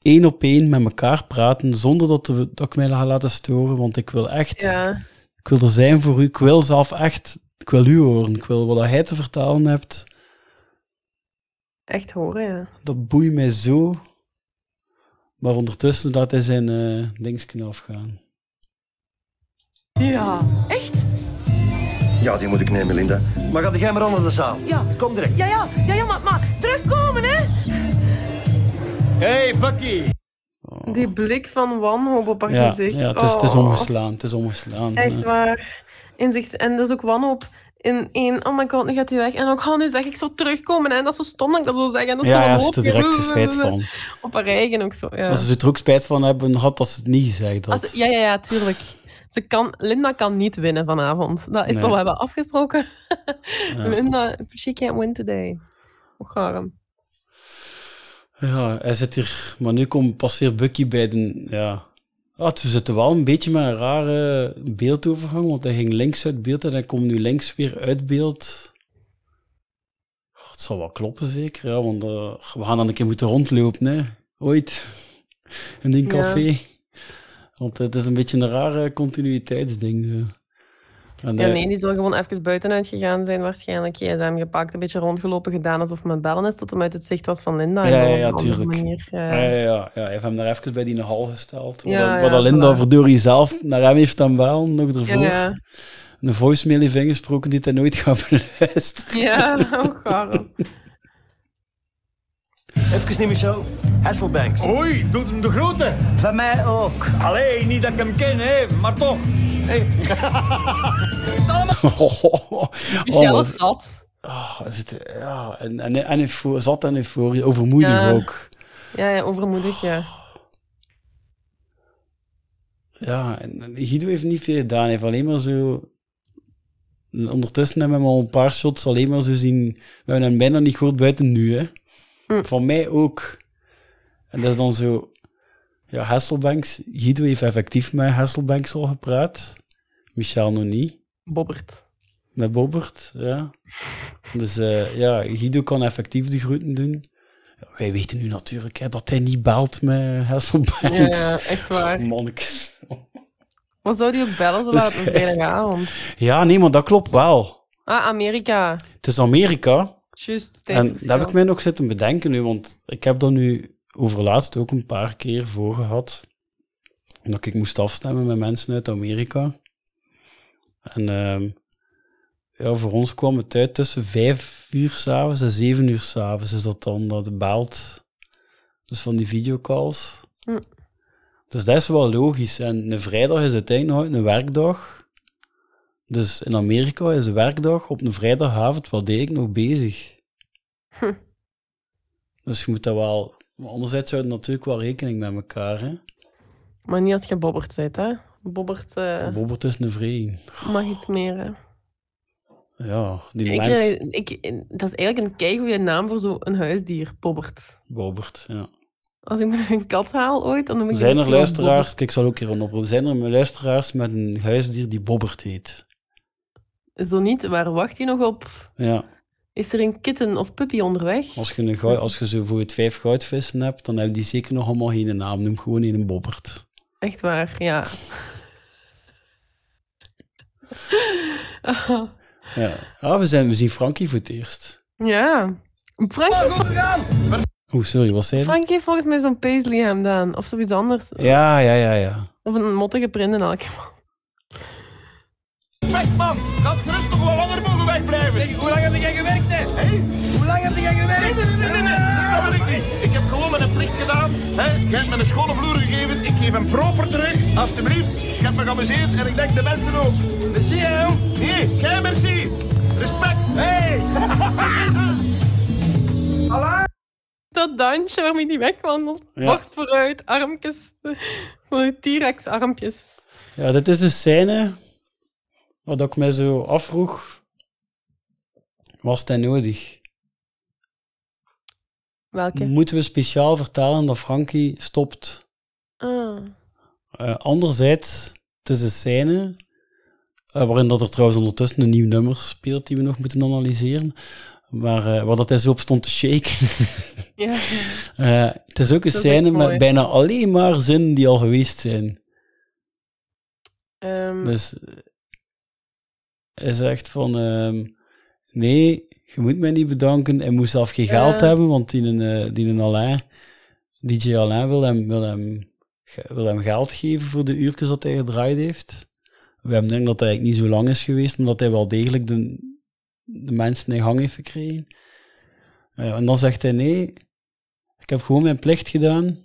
één op één met elkaar praten, zonder dat, we, dat ik mij ga laten storen. Want ik wil echt... Ja, Ik wil er zijn voor u. Ik wil zelf echt... Ik wil u horen. Ik wil wat hij te vertellen hebt. echt horen, ja. Dat boeit mij zo. Maar ondertussen laat hij zijn eh dingsknaf afgaan. Ja, echt? Ja, die moet ik nemen, Linda. Maar ga jij maar aan naar de zaal. Ja. Kom direct. Ja, ja, ja, ja maar, maar terugkomen, hè? Hey, Bucky. Die blik van wanhoop op haar Ja, gezicht. ja het, is, het is Oh. omgeslaan. Het is omgeslaan. Echt ja. waar. In zich, en dat is ook wanhoop in één, oh my god, nu gaat hij weg. En ook, oh, nu zeg ik zo terugkomen. En dat is zo stom dat ik dat zo zeg. En dat is Ja, zo ja, ze er direct spijt van. [laughs] Op haar eigen ook zo, ja. Als ze er ook spijt van hebben, had dat ze het niet gezegd had. Als, ja, ja, ja, tuurlijk. Ze kan, Linda kan niet winnen vanavond. Dat is Nee. wat we hebben afgesproken. Ja. [laughs] Linda, she can't win today. Och, arm. Ja, hij zit hier, maar nu komt passeert Bucky bij de. Ja. Ah, we zitten wel een beetje met een rare beeldovergang, want hij ging links uit beeld en hij komt nu links weer uit beeld. Het zal wel kloppen, zeker, ja, want eh, we gaan dan een keer moeten rondlopen, hè? Ooit. In die Ja. café. Want het is een beetje een rare continuïteitsding. Zo. En, Ja, nee, die zal gewoon even buitenuit gegaan zijn waarschijnlijk. gsm gepakt, een beetje rondgelopen, gedaan alsof met bellen is, tot hem uit het zicht was van Linda. Ja, ja, ja, tuurlijk. Manier, Ja, ja, ja, heeft hem daar even bij die hal gesteld. Ja, ja, dat Linda voilà. verdorie zelf naar hem heeft dan wel, nog ervoor. Een voicemail heeft ingesproken die hij nooit gaat [laughs] beluisteren. Ja, oh, arm. Even niet, Michel. Hasselbanks. Oei, doet hem de grote. Van mij ook. Allee, niet dat ik hem ken, hè, maar toch. Hey. [laughs] [laughs] Michelle Oh, is zat. oh, is het, ja, en, en, en zat en euforie, overmoedig Ja. ook. Ja, ja, overmoedig, ja. Ja, en en Guido heeft niet veel gedaan. Hij heeft alleen maar zo... Ondertussen hebben we al een paar shots alleen maar zo zien... We hebben hem bijna niet gehoord buiten nu, hè. Hm. Van mij ook. En dat is dan zo... Ja, Hasselbanks... Guido heeft effectief met Hasselbanks al gepraat. Michel nog niet. Bobbert. Met Bobbert, ja. Dus eh, ja, Guido kan effectief de groeten doen. Wij weten nu natuurlijk hè, dat hij niet belt met Hasselbanks. Ja, ja, echt waar. [laughs] Mannekes. Wat zou die ook bellen zo Dus- laat op [laughs] vrijdagavond? Ja, nee, maar dat klopt wel. Ah, Amerika. Het is Amerika. En daar heb ik mij nog zitten bedenken nu, want ik heb dat nu overlaatst ook een paar keer voor gehad. Dat ik moest afstemmen met mensen uit Amerika. En ehm, ja, voor ons kwam het uit tussen vijf uur s'avonds en zeven uur s'avonds is dat dan, dat belt. Dus van die videocalls. Hm. Dus dat is wel logisch. En een vrijdag is uiteindelijk nog een werkdag. Dus in Amerika is werkdag op een vrijdagavond, wat deed ik nog bezig? Hm. Dus je moet dat wel... Maar anderzijds houden natuurlijk wel rekening met elkaar, hè. Maar niet als je Bobbert bent, hè? Bobbert eh, Bobbert is een vreemd. mag iets meer, hè? Ja, die Ik, mens... ik, dat is eigenlijk een keigoede naam voor zo'n huisdier, Bobbert. Bobbert, ja. Als ik [laughs] een kat haal ooit, dan noem ik Zijn er luisteraars... Kijk, ik zal ook hier een oproep. Zijn er luisteraars met een huisdier die Bobbert heet? Zo niet, waar wacht je nog op? Ja. Is er een kitten of puppy onderweg? Als je, een goud, als je zo voor het vijf goudvissen hebt, dan hebben die zeker nog allemaal geen naam. Noem gewoon een Bobbert. Echt waar, ja. Ja. Ah, we, zijn, we zien Frankie voor het eerst. ja. Frankie, Oeh, sorry, wat zei je? Frankie heeft volgens mij zo'n paisley hem dan. Of zoiets anders. Ja, ja, ja, ja. Of een mottige print in elk geval. Zeg man, gaat gerust nog wel langer mogen wegblijven. hoe lang heb jij gewerkt, hè? Hoe lang heb jij gewerkt? Nee, nee, nee, nee, nee, dat wil ik niet. Ik heb gewoon mijn plicht gedaan. Hè? Jij hebt me een schone vloer gegeven. Ik geef hem proper terug. Alsjeblieft. Ik heb me geamuseerd en ik denk de mensen ook. Merci, hè? Nee, jij merci. Respect. Hey. [laughs] Dat dansje waarmee die wegwandelt. Ja. Borst vooruit, armpjes. Van die T-Rex armpjes. Ja, dit is een scène wat ik mij zo afvroeg. Was het nodig? Welke? Moeten we speciaal vertalen dat Frankie stopt? Ah. Eh, anderzijds, het is een scène eh, waarin dat er trouwens ondertussen een nieuw nummer speelt die we nog moeten analyseren. Maar eh, waar dat hij zo op stond te shaken. Ja. [laughs] Het is ook een Dat scène met bijna alleen maar zinnen die al geweest zijn. Ehm, Dus hij zegt van, ehm, nee, je moet mij niet bedanken. Hij moest zelf geen geld hebben, want die, een, eh, die een Alain, DJ Alain wil hem, wil, hem, wil hem geld geven voor de uurtjes dat hij gedraaid heeft. We hebben denk dat hij eigenlijk niet zo lang is geweest, omdat hij wel degelijk de, de mensen in gang heeft gekregen. Eh, en dan zegt hij, nee, ik heb gewoon mijn plicht gedaan.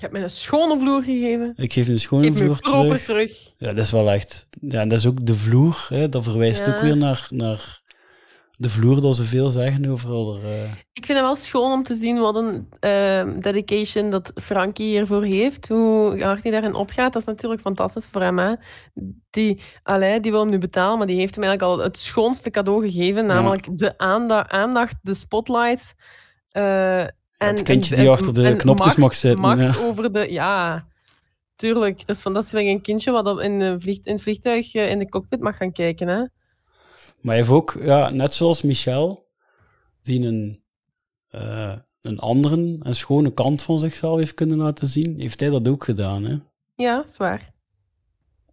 Je hebt mij een schone vloer gegeven. Ik geef een schone Geef vloer terug. terug. Ja, dat is wel echt... Ja, en dat is ook de vloer, hè, dat verwijst Ja. ook weer naar, naar de vloer, dat ze veel zeggen over... eh, Ik vind het wel schoon om te zien wat een eh, dedication dat Frankie hiervoor heeft. Hoe hard hij daarin opgaat, dat is natuurlijk fantastisch voor hem. Hè? Die, allee, die wil hem nu betalen, maar die heeft hem eigenlijk al het schoonste cadeau gegeven. Namelijk de aanda- aandacht, de spotlight. eh, en het kindje die en- achter de knopjes macht- mag zitten, Macht ja. over de... Ja, tuurlijk. Dat is fantastisch dat een kindje wat in, een vlieg, in het vliegtuig eh, in de cockpit mag gaan kijken. Hè? Maar hij heeft ook, ja, net zoals Michel, die een, eh, een andere en schone kant van zichzelf heeft kunnen laten zien, heeft hij dat ook gedaan. Hè? Ja, zwaar.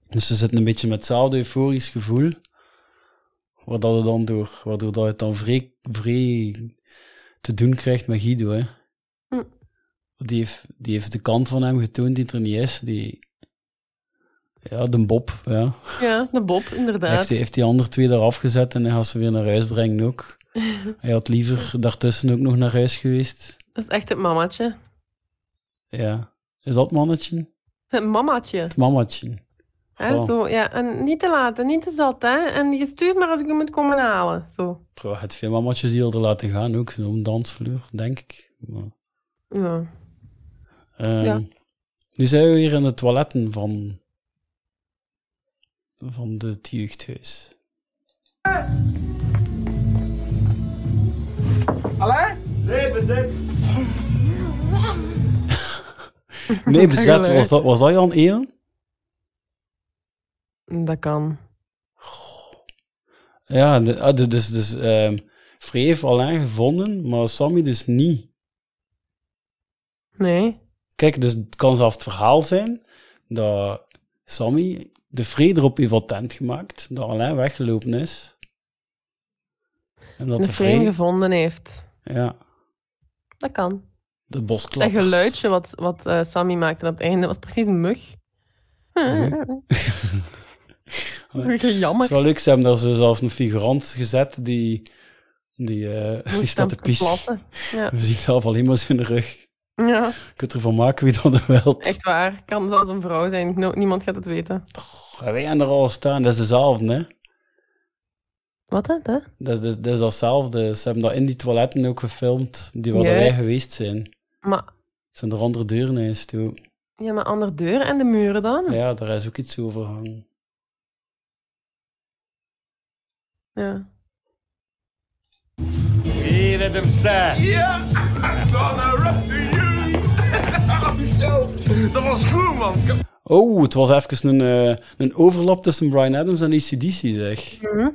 Dus ze zitten een beetje met hetzelfde euforisch gevoel, waardoor, het dan door, waardoor dat het dan vrij, vrij te doen krijgt met Guido. Hè? Hm. Die, heeft, die heeft de kant van hem getoond die er niet is. Die, ja, de Bob, ja. Ja, de Bob, inderdaad. Heeft die, heeft die andere twee eraf gezet en hij gaat ze weer naar huis brengen ook. [laughs] Hij had liever daartussen ook nog naar huis geweest. Dat is echt het mamatje. Ja. Is dat mannetje? Het mamatje. Het mamatje. Hè, zo, ja. En niet te laat en niet te zat. Hè. En je stuurt maar als ik hem moet komen halen. Zo. Trouw, het veel mamatjes die al er laten gaan ook, zo'n dansvloer, denk ik. Maar, Ja. ehm, Ja. Nu zijn we weer in de toiletten van, van het jeugdhuis. Allee? Nee, bezet. [laughs] Nee, bezet. Was dat, was dat Jan Eelen? Dat kan. Ja, de, ah, de- dus, dus ehm Free heeft Alain gevonden, maar Sammy dus niet. Nee. Kijk, dus het kan zelfs het verhaal zijn dat Sammy de vrede erop heeft attent gemaakt, dat Alain weggelopen is. En dat de vrede... gevonden heeft. Ja, Dat kan. de Dat bosklappers. geluidje wat, wat eh, Sammy maakte op het einde was precies een mug. [laughs] Het is Jammer. wel leuk, ze hebben daar zo zelfs een figurant gezet die, die, eh, [laughs] die staat te pissen. Ja. We zien zelf alleen maar zijn rug. ja, Je kunt ervan maken wie dat wilt. echt waar. Kan zelfs een vrouw zijn. No- niemand gaat het weten. Wij hebben er al staan, dat is dezelfde, hè. Wat hè? Dat? Dat is, dat is datzelfde. Ze hebben dat in die toiletten ook gefilmd, die waar wij geweest zijn. Maar, Zijn er andere deuren in toe? ja, maar andere deuren en de muren dan? Ja, daar is ook iets over hangen. Ja. Hier het hem zijn. Ja, I'm gonna to you. [laughs] Oh, Michel, dat was goed, man. Oh, het was even een, eh, een overlap tussen Brian Adams en ACDC, zeg. Mhm.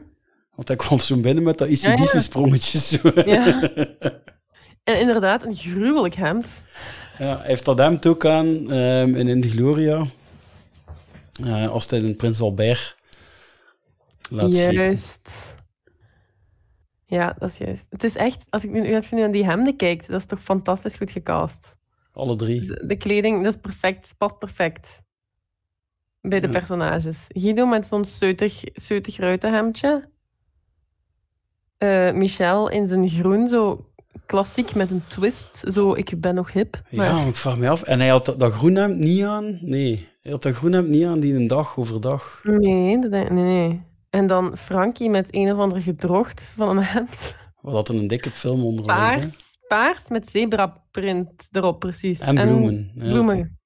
Want hij kwam zo binnen met dat Ja, ja. ACDC-sprongetjes. Ja. [laughs] En inderdaad, een gruwelijk hemd. Ja, hij heeft dat hemd ook aan ehm, in In de Gloria. Eh, als hij een Prins Albert laat zien. Juist. Ja, dat is juist. Het is echt, als ik nu, als je nu aan die hemden kijkt, dat is toch fantastisch goed gecast. Alle drie. De kleding, dat is perfect, past perfect bij de Ja. personages. Guido met zo'n zeutig, zeutig ruitenhemdje. Eh Michel in zijn groen, zo klassiek met een twist. Zo, ik ben nog hip. Maar Ja, ik vraag me af. En hij had dat, dat groen hemd niet aan? Nee, hij had dat groen hemd niet aan die een dag overdag. nee, dat nee, nee. En dan Frankie met een of ander gedrocht van een hemd. Wat had een dikke film onder? Paars, paars met zebraprint erop, precies. En bloemen, ja. bloemen.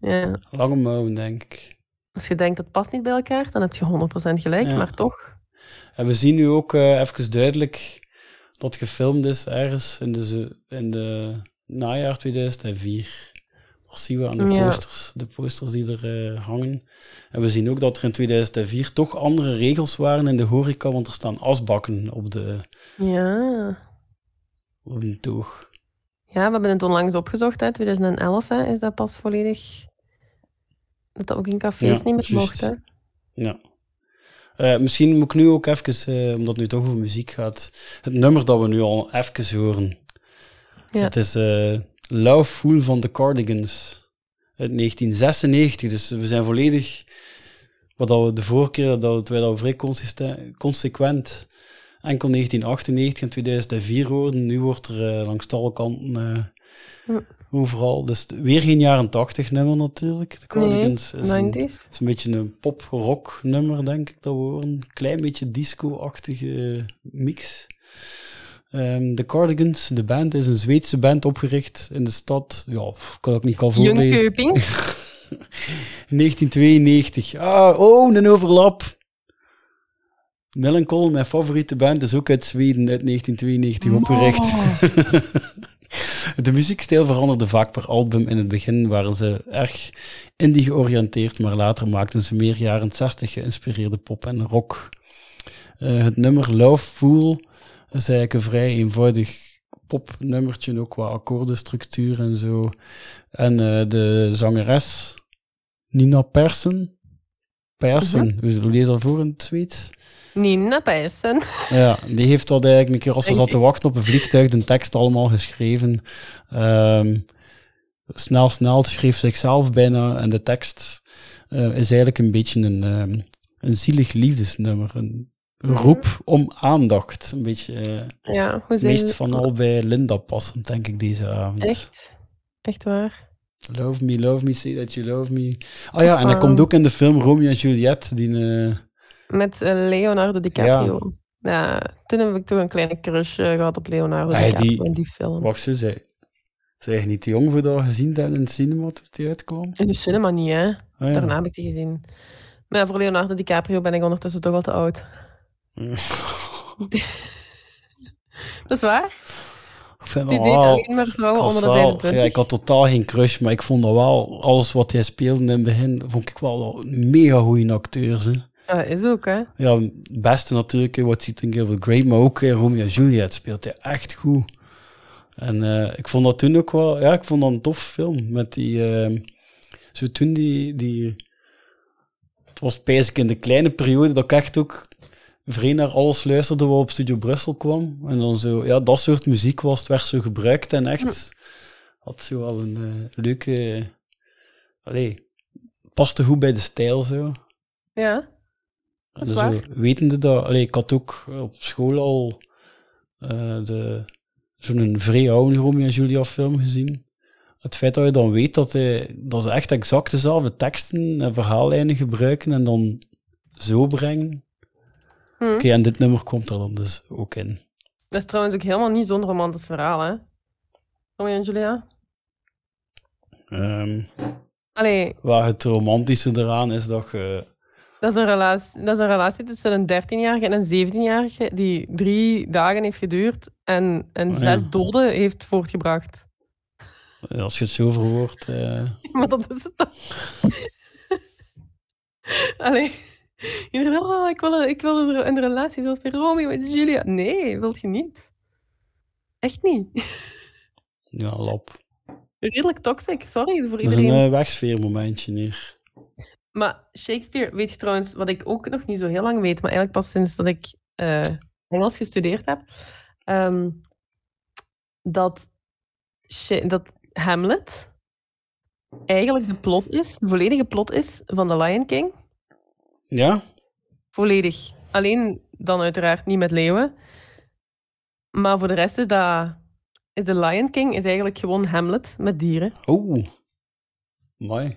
Ja. Lange mouwen, denk ik. Als je denkt dat past niet bij elkaar, dan heb je 100% gelijk, Ja. maar toch. En we zien nu ook eh even duidelijk dat gefilmd is ergens in de, in de najaar 2004. Dat zien we aan de Ja. posters, de posters die er eh, hangen. En we zien ook dat er in 2004 toch andere regels waren in de horeca, want er staan asbakken op de, Ja. op de toog. Ja, we hebben het onlangs opgezocht, hè. 2011 hè, is dat pas volledig... Dat dat ook in cafés Ja, niet meer juist. mocht, hè. Ja. Eh, misschien moet ik nu ook even, eh, omdat het nu toch over muziek gaat, het nummer dat we nu al even horen. Ja. Het is Love Fool van de Cardigans uit 1996. Dus we zijn volledig wat dat we de vorige keer, dat wij dat vrij consequent enkel 1998 en 2004 hoorden. Nu wordt er eh, langs alle kanten eh, overal. Dus weer geen jaren 80 nummer natuurlijk. De Cardigans is, een, 90s. is een beetje een pop-rock nummer, denk ik dat we horen. Een klein beetje disco-achtige mix. Ehm, de Cardigans, de band, is een Zweedse band opgericht in de stad. Ja, ik kan ook niet al voorlezen. Jönköping. In 1992. Ah, oh, een overlap. Millencolin, mijn favoriete band, is ook uit Zweden uit 1992 opgericht. [laughs] De muziekstijl veranderde vaak per album. In het begin waren ze erg indie georiënteerd, maar later maakten ze meer jaren 60 geïnspireerde pop en rock. Eh, het nummer Love Fool is eigenlijk een vrij eenvoudig popnummertje, ook qua akkoordenstructuur en zo. En eh, de zangeres Nina Persson. Persson, hoe hoe lees je dat voor in het Zweeds? Nina Persson. [laughs] Ja, die heeft dat eigenlijk een keer als ze zat te wachten op een vliegtuig de tekst allemaal geschreven. Ehm, snel, snel schreef zichzelf bijna en de tekst eh, is eigenlijk een beetje een, ehm, een zielig liefdesnummer. Een roep om aandacht. Een beetje eh, Ja, hoe meest ze- van al bij Linda passend, denk ik, deze avond. Echt? Echt waar? Love me, love me, say that you love me. Oh ja, en hij Ah. komt ook in de film Romeo en Juliet, die... eh, Met eh, Leonardo DiCaprio. Ja. toen heb ik toch een kleine crush eh, gehad op Leonardo Ah, DiCaprio die- in die film. Wacht, ze zei... Zijn je niet te jong voor dat gezien dat in het cinema toen die uitkwam? In de cinema niet, hè? Ja. Daarna heb ik die gezien. Maar ja, voor Leonardo DiCaprio ben ik ondertussen toch al te oud. [laughs] Dat is waar? Ik vind Die deed wel- alleen maar vrouwen onder de wel- 25. Ja, ik had totaal geen crush, maar ik vond dat wel... Alles wat hij speelde in het begin, vond ik wel een mega goede acteur. Hè. Ja, is ook, hè? Ja, het beste natuurlijk, What You Think of Great, maar ook eh, Romeo en Juliet speelt hij echt goed. En eh, ik vond dat toen ook wel... Ja, ik vond dat een tof film. Met die... eh, zo toen die... die het was basic in de kleine periode dat ik echt ook vrij naar alles luisterde wat op Studio Brussel kwam. En dan zo... Ja, dat soort muziek was, het werd zo gebruikt en echt... Had zo wel een eh, leuke... allee, paste goed bij de stijl zo. Ja. Dat is Dus waar. zo, wetende dat, allee, ik had ook op school al eh, de, zo'n vrij oude Romeo en Julia film gezien. Het feit dat je dan weet dat, hij, dat ze echt exact dezelfde teksten en verhaallijnen gebruiken en dan zo brengen. Hm. Oké, en dit nummer komt er dan dus ook in. Dat is trouwens ook helemaal niet zo'n romantisch verhaal, hè? Romeo en Julia? Ehm, Allee, waar het romantische eraan is dat je... dat is, een relatie, dat is een relatie tussen een 13-jarige en een 17-jarige die drie dagen heeft geduurd en, en Oh, ja. zes doden heeft voortgebracht. Als je het zo verwoordt... eh, [laughs] Maar dat is het toch? [laughs] Allee, iedereen, oh, ik wil, ik wil een, een relatie zoals bij Romeo en Julia. Nee, wilt je niet. Echt niet. [laughs] ja, lap. Redelijk toxic, sorry voor Dat is een iedereen. uh, wegsfeermomentje hier. Maar Shakespeare, weet je trouwens, wat ik ook nog niet zo heel lang weet, maar eigenlijk pas sinds dat ik eh, Engels gestudeerd heb, ehm, dat, Sha- dat Hamlet eigenlijk de plot is, de volledige plot is van The Lion King. Ja? Volledig. Alleen dan uiteraard niet met leeuwen. Maar voor de rest is dat... Is The Lion King is eigenlijk gewoon Hamlet met dieren. Oeh. Mooi.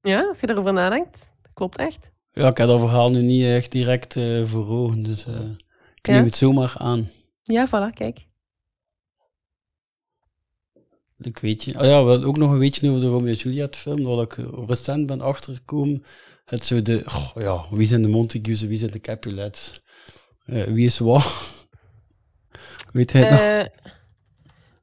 Ja, als je erover nadenkt. Dat klopt echt. Ja, ik heb dat verhaal nu niet echt direct eh, voor ogen, dus eh, ik Ja? neem het zomaar aan. Ja, voilà, kijk. Ik weet je. Oh ja, we hadden ook nog een beetje over de Romeo en Juliet film, waar ik recent ben achtergekomen. Het zo de, goh, ja, wie zijn de Montagues en wie zijn de Capulets? Eh, wie is wat? [laughs] Weet hij nog? Eh,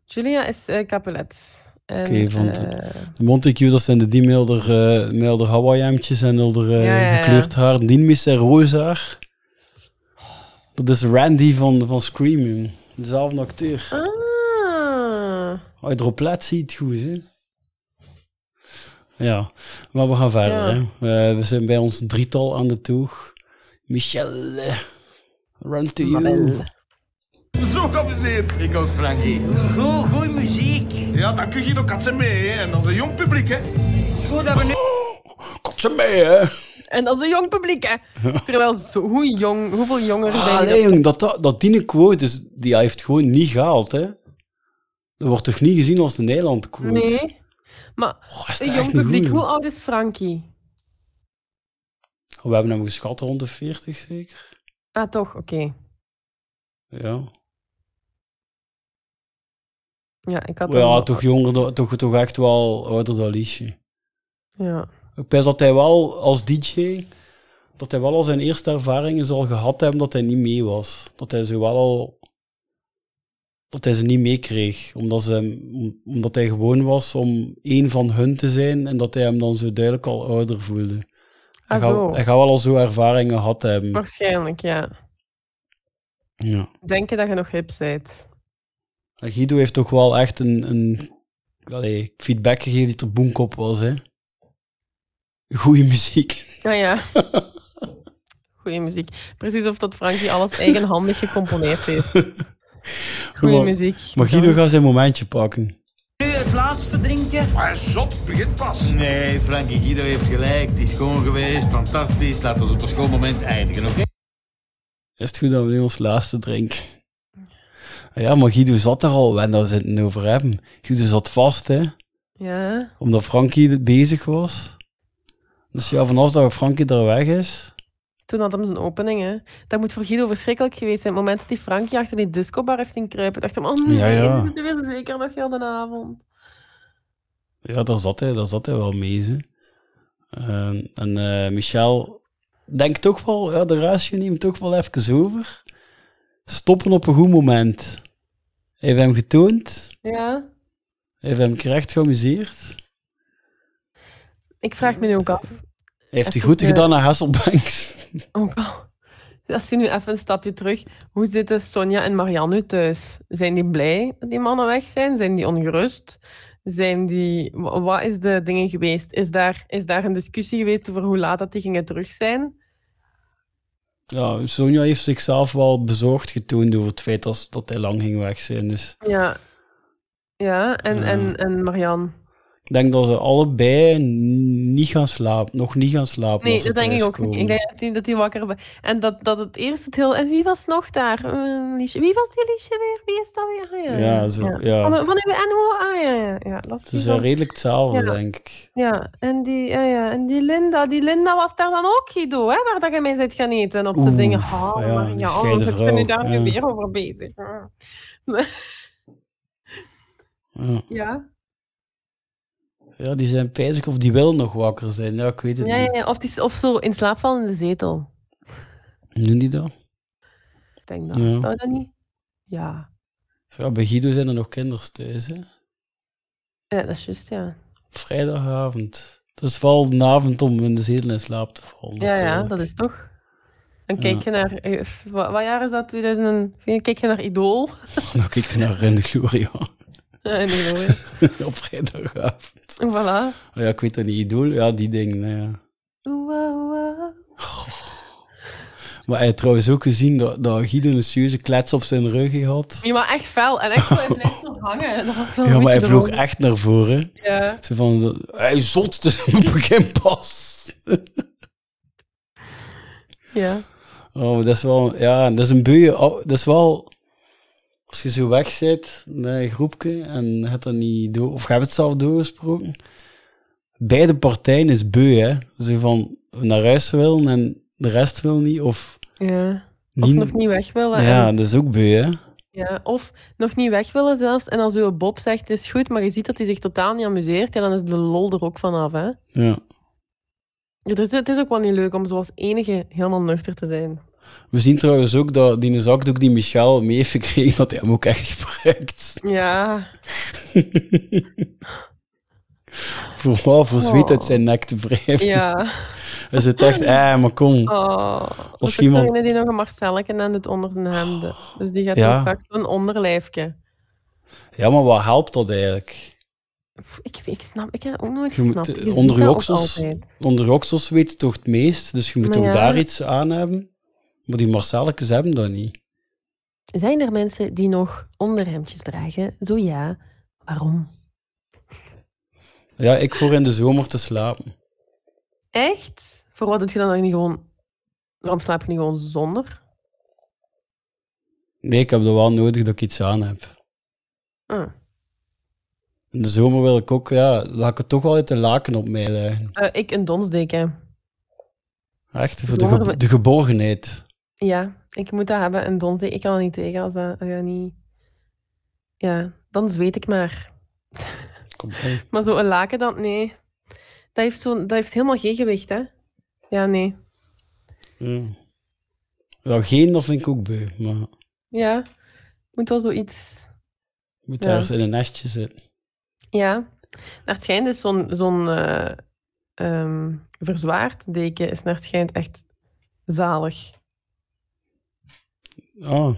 Julia is eh, Capulet. Oké, van eh, de Montague, dat zijn de die milder, uh, milder Hawaii-hemdjes en milder uh, Ja, ja, ja. gekleurd haar. Die mis zijn roze haar. Dat is Randy van, van Scream. Dezelfde acteur. Ah. Als je erop let, zie je het goed, hè? Ja, maar we gaan verder, Ja. hè. Eh, we zijn bij ons drietal aan de toeg. Michel, eh, run to you. Zo geamuseerd. Ik ook, Frankie. Goed, goeie muziek. Ja, dank u Guido Katsen mee. Hè. En dat is een jong publiek, hè. Goed dat we nu... Kot ze mee, hè? En dat is een jong publiek, hè. Terwijl, zo, hoe jong, hoeveel jongeren zijn Ah, er? nee, jong, dat, dat, dat die quote is, die hij heeft gewoon niet gehaald, hè. Dat wordt toch niet gezien als de Nederland quote? Nee. Maar dat een echt jong publiek, hoe oud is Frankie? We hebben hem geschat rond de 40, zeker? Ah, toch, oké. Ja. Ja, ik had Maar ja, toch jonger, toch, toch echt wel ouder dan Liesje. Ja. Ik pijs dat hij wel als DJ, dat hij wel al zijn eerste ervaringen zal gehad hebben dat hij niet mee was. Dat hij ze wel al, dat hij ze niet meekreeg. Omdat, ze, omdat hij gewoon was om één van hun te zijn en dat hij hem dan zo duidelijk al ouder voelde. Hij, Ah, gaat, hij gaat wel al zo ervaringen gehad hebben. Waarschijnlijk, ja. Ja. Denk je dat je nog hip bent? En Guido heeft toch wel echt een, een allee, feedback gegeven die er boemkop was. Hè? Goeie muziek. Ah ja. [laughs] Goeie muziek. Precies of dat Frankie alles eigenhandig [laughs] gecomponeerd heeft. Goeie Maar- muziek. Maar Guido gaat zijn momentje pakken. Nu het laatste drinken. Maar zot, begint pas. Nee, Frankie Guido heeft gelijk. Het is schoon geweest, fantastisch. Laten we op een schoon moment eindigen, oké? Is het goed dat we nu ons laatste drinken? Ja, maar Guido zat er al, en daar we het over hebben. Guido zat vast, hè. Ja. Omdat Frankie bezig was. Dus ja, vanaf dat Frankie er weg is... Toen had hem zijn opening, hè. Dat moet voor Guido verschrikkelijk geweest zijn. Het moment dat die Frankie achter die discobar heeft zien kruipen. dacht hem, oh nee, Ja, ja. we zitten weer zeker nog heel de avond. Ja, daar zat hij, daar zat hij wel mee, ze. Ehm, en eh, Michel denkt toch wel, ja, de ratio neemt toch wel even over. Stoppen op een goed moment. Hij heeft hem getoond. Ja. Hij heeft hem terecht geamuseerd. Ik vraag me nu ook af. Hij heeft groeten eh, gedaan aan Hasselbanks. Al. Als je nu even een stapje terug, hoe zitten Sonja en Marianne nu thuis? Zijn die blij dat die mannen weg zijn? Zijn die ongerust? Zijn die... wa- Wat is de dingen geweest? Is daar, is daar een discussie geweest over hoe laat dat die gingen terug zijn? Ja, Sonja heeft zichzelf wel bezorgd getoond over het feit dat, dat hij lang ging weg zijn. Dus Ja. Ja, en, Ja. En, en Marianne? Ik denk dat ze allebei niet gaan slapen. Nog niet gaan slapen. Nee, dat denk ik ook niet. Ik denk dat die, dat die wakker be- En dat, dat het eerst het heel... En wie was nog daar? Eh. Wie was die Liesje weer? Wie is dat weer? Ah, ja, Ja, zo, ja. Van, van uw NO? Ah, ja, ja. ja. Dat is eh, redelijk hetzelfde, Ja. denk ik. Ja, en die, ja, ja, en die Linda, die Linda was daar dan ook, Guido, hè, waar dat je mee bent gaan eten op de dingen. Oh, ja, maar ja, scheiden ik ben vrouw, daar nu weer over bezig. Ja. [laughs] Ja, die zijn pijzig of die willen nog wakker zijn. Ja, ik weet het ja, niet. ja. Of, die, of zo in slaap vallen in de zetel. Doen die dat? Ik denk dat. Ja. Zou dat niet? Ja. Ja, bij Guido zijn er nog kinderen thuis, hè. Ja, dat is juist, ja. Vrijdagavond. Het is wel een avond om in de zetel in slaap te vallen. Ja, ja, dat is toch. Dan kijk je naar... eh, Wat, wat jaar is dat? 2004? Kijk je naar Idol? [laughs] Dan kijk je naar In de Gloria. [laughs] Op vrijdagavond. Voilà. Oh ja, ik weet dat niet. Idool? Ja, die dingen, nou ja. Maar hij heeft trouwens ook gezien dat, dat Guido een serieuze klets op zijn rug had. Ja, maar echt fel. En echt zo, blijft zo [laughs] hangen. Dat was zo Ja, maar hij vloog droog. echt naar voren. Ja. Zo van, hij zot, het is een begin pas. Ja. Oh, dat is wel, ja, dat is een beu. oh, Dat is wel, als je zo weg zit met een groepje en je hebt dat niet door, of je hebt het zelf doorgesproken. Beide partijen is beu, hè. Zo van naar huis willen en de rest wil niet, of Ja. Of nog niet weg willen. Ja, en- dat is ook beu, hè. ja. Of nog niet weg willen zelfs. En als uw Bob zegt, het is goed, maar je ziet dat hij zich totaal niet amuseert, ja, dan is de lol er ook vanaf, hè. Ja. Het is, het is ook wel niet leuk om zoals enige helemaal nuchter te zijn. We zien trouwens ook dat die zakdoek die Michel mee heeft gekregen, dat hij hem ook echt gebruikt. Ja. [laughs] Voor wat? Voor zweet Oh. uit zijn nek te wrijven. Ja. [laughs] Hij zit echt, eh, maar kom. Oh. Iemand- iemand... die nog een Marcelletje aan doet onder zijn hemden. Dus die gaat Ja. dan straks een onderlijfje. Ja, maar wat helpt dat eigenlijk? Ik, ik snap, ik heb ook nooit Je gesnapt. eh, Je onder, je oksels, onder weet je toch het meest, dus je moet Maar toch ja. daar iets aan hebben. Maar die Marcelletjes hebben dat niet. Zijn er mensen die nog onderhemdjes dragen? Zo ja. Waarom? Ja, ik voor in de zomer te slapen. Echt? Voor wat doe je dan, niet gewoon... Waarom slaap je niet gewoon zonder? Nee, ik heb er wel nodig dat ik iets aan heb. Ah. In de zomer wil ik ook, ja, laat ik het toch wel uit de laken op mij leggen. Eh, ik een donsdeken. Echt, voor de, Zomer ge- de geborgenheid. Ja, ik moet dat hebben, een donsdeken. Ik kan er niet tegen als dat, als dat niet... Ja, dan zweet ik maar. [laughs] Komt. Maar zo'n laken dan, nee. Dat heeft, zo, dat heeft helemaal geen gewicht, hè? Ja, nee. Ja. ja, geen, dat vind ik ook beu. Maar Ja, moet wel zoiets... moet Ja. ergens in een nestje zitten. Ja. Naar het schijnt is zo'n zo'n eh, ehm, verzwaard deken is naar het schijnt echt zalig. Ah,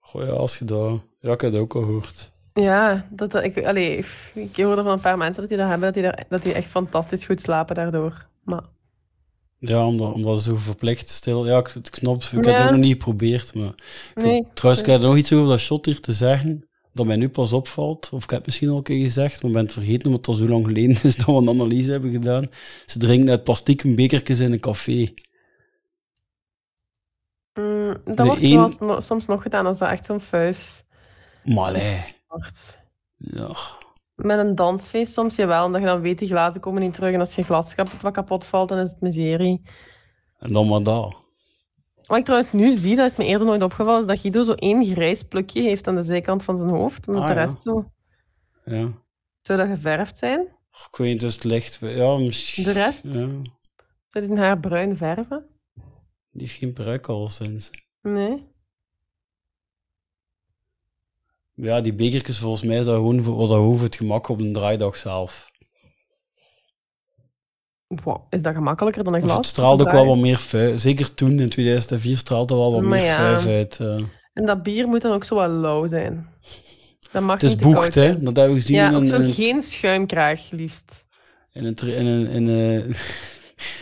goh, ja, als je dat... Ja, ik heb dat ook al gehoord. Ja, dat, dat- ik, allee, ik hoorde van een paar mensen dat die dat hebben, dat die, daar, dat die echt fantastisch goed slapen daardoor. Maar Ja, omdat, omdat zo verplicht stil... Ja, het. Ik heb Ja. het ook nog niet geprobeerd, maar... Ik Nee. trouwens, ik heb nog iets over dat shot hier te zeggen, dat mij nu pas opvalt. Of ik heb het misschien al een keer gezegd, maar ik ben het vergeten, omdat het al zo lang geleden is dat we een analyse hebben gedaan. Ze drinken uit plastieke bekertjes in een café. Mm, dat De wordt een- wel no- soms nog gedaan als dat echt zo'n fuif Malé. wordt. Ja. Met een dansfeest soms, jawel, omdat je dan weet, die glazen komen niet terug. En als je glas wat kapot valt, dan is het miserie. En dan maar dat. Wat ik trouwens nu zie, dat is me eerder nooit opgevallen, is dat Guido zo één grijs plukje heeft aan de zijkant van zijn hoofd. Ah, de ja. rest zo... Ja. Zou dat geverfd zijn? Ik weet niet, dus het licht... Ja, misschien... De rest? Ja. Zou die zijn haar bruin verven? Die heeft geen pruik al sinds. Nee. Ja, die bekertjes volgens mij dat gewoon voor, dat voor het gemak op een draaidag zelf. Wow, is dat gemakkelijker dan een Of glas? het straalde ook wel wat meer vuil. Zeker toen, in 2004, straalde wel wat Maar meer ja. uit. eh. En dat bier moet dan ook zo wat lauw zijn. Dat mag Het is niet bocht, zijn. hè. Dat hebben we gezien Ja, in een- geen schuimkraag, liefst. In een, in een, in een,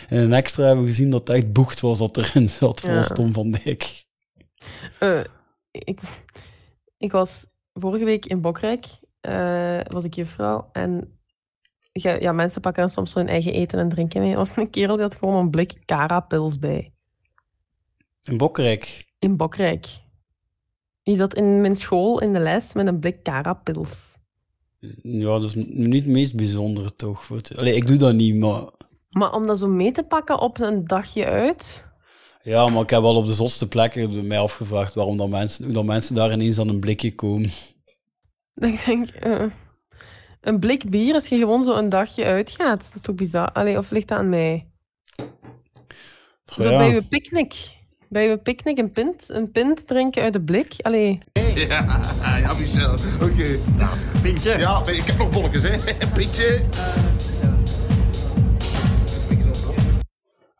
in een extra hebben we gezien dat het echt bocht was dat erin zat, volgens Ja. Tom van Dijk. Eh, ik, ik was vorige week in Bokrijk, eh, was ik juffrouw. En ja, ja, mensen pakken dan soms hun eigen eten en drinken mee. Er was een kerel die had gewoon een blik Cara-pils bij. In Bokrijk. In Bokrijk. Die zat in mijn school in de les met een blik Cara-pils. Ja, dat is niet het meest bijzondere toch. Allee, ik doe dat niet, maar... Maar om dat zo mee te pakken op een dagje uit... Ja, maar ik heb wel op de zotste plekken mij afgevraagd waarom dat mensen, hoe dat mensen daar ineens aan een blikje komen. [laughs] Dan denk ik... eh, een blik bier als je gewoon zo een dagje uitgaat. Dat is toch bizar? Allee, of ligt dat aan mij? Zo ja. bij je picknick. Bij je picknick een pint, een pint drinken uit de blik. Allee. Ja, [laughs] ja, Michel. Oké. Ja, pintje. Ja, ik heb nog bolletjes, hè. [laughs] Pintje.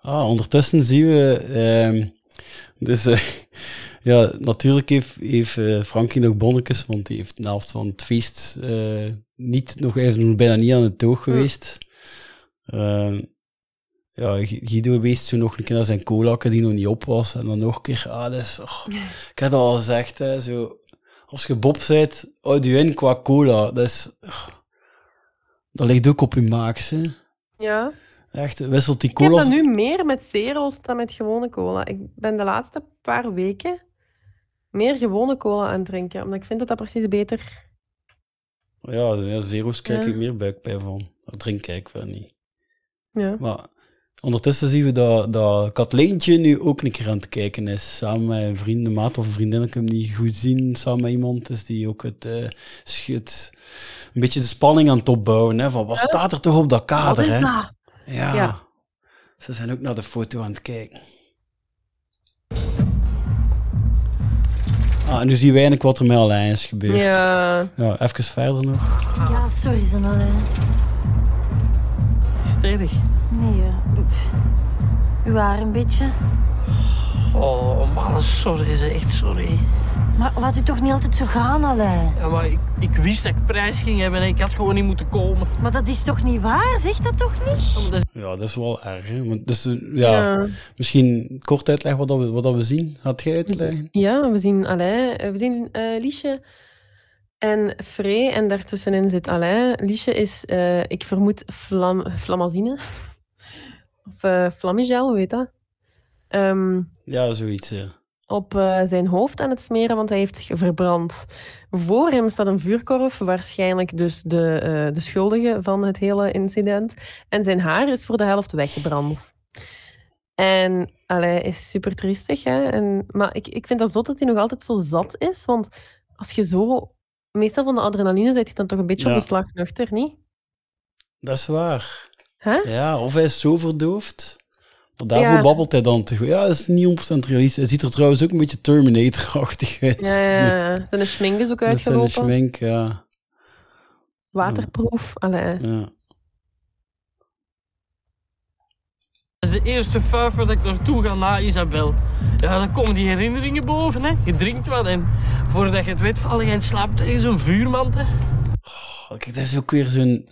Ah, ondertussen zien we... ehm, dus eh, [laughs] ja, natuurlijk heeft, heeft eh, Frankie nog bonnetjes, want die heeft na helft van het feest eh, niet, nog, nog bijna niet aan het toog geweest. Ehm, ja, Gu- Guido wees toen nog een keer naar zijn cola die nog niet op was. En dan nog een keer, ah, dat is... oh, ik heb al gezegd, hè, zo... Als je Bob bent, houd je in qua cola. Dat is... oh, dat ligt ook op je maag, hè. Ja. Echt, wisselt die Ik heb cola... dat nu meer met zero's dan met gewone cola. Ik ben de laatste paar weken meer gewone cola aan het drinken. Omdat ik vind dat dat precies beter... Ja, ja zero's krijg Ja. ik meer buikpijn van. Dat drink ik wel niet. Ja. Maar ondertussen zien we dat, dat Katleentje nu ook een keer aan het kijken is. Samen met een vriend, een maat of een vriendin, ik heb hem niet goed zien. Samen met iemand is die ook het, eh. Een beetje de spanning aan het opbouwen. Hè, van wat staat er toch op dat kader? Hè? dat? Ja. Ja. Ze zijn ook naar de foto aan het kijken. Ah, en nu zien wij eigenlijk wat er met Alain is gebeurd. Ja. ja even verder nog. Ja, sorry, zijn alleen. Stevig. Nee, eh, u- uw haar een beetje. Oh, man, sorry, zeg, echt sorry. Maar laat u toch niet altijd zo gaan, Alain. Ja, maar ik, ik wist dat ik prijs ging hebben en ik had gewoon niet moeten komen. Maar dat is toch niet waar? Zeg dat toch niet? Ja, dat is wel erg. Hè? Want dus, eh, ja, Ja. Misschien kort uitleggen wat, dat we, wat dat we zien. Had jij uitleggen? Ja, we zien Alain, eh, we zien eh Liesje en Frey en daartussenin zit Alain. Liesje is, eh, ik vermoed, flam, flamazine. Of eh Flammigel, hoe heet dat? Ehm, Ja, zoiets. Ja. op eh, zijn hoofd aan het smeren, want hij heeft zich verbrand. Voor hem staat een vuurkorf, waarschijnlijk dus de, eh, de schuldige van het hele incident. En zijn haar is voor de helft weggebrand. En allee, is super triestig. Hè? En, maar ik, ik vind dat zot dat hij nog altijd zo zat is. Want als je zo... Meestal van de adrenaline zit je dan toch een beetje Ja. op de slag nuchter, niet? Dat is waar. Ja, of hij is zo verdoofd. Maar daarvoor Ja. babbelt hij dan te goed. Ja, dat is niet 100% realistisch. Het ziet er trouwens ook een beetje Terminator-achtig [laughs] uit. Ja, ja, ja. Zijn schmink is ook Met zijn uitgelopen. schmink, ja. Waterproof. Allee. ja. Dat is de eerste fuiver dat ik naartoe ga na Isabel. Ja, dan komen die herinneringen boven, hè. Je drinkt wat en voordat je het weet val je in slaap tegen zo'n vuurmand, hè. Oh, kijk, dat is ook weer zo'n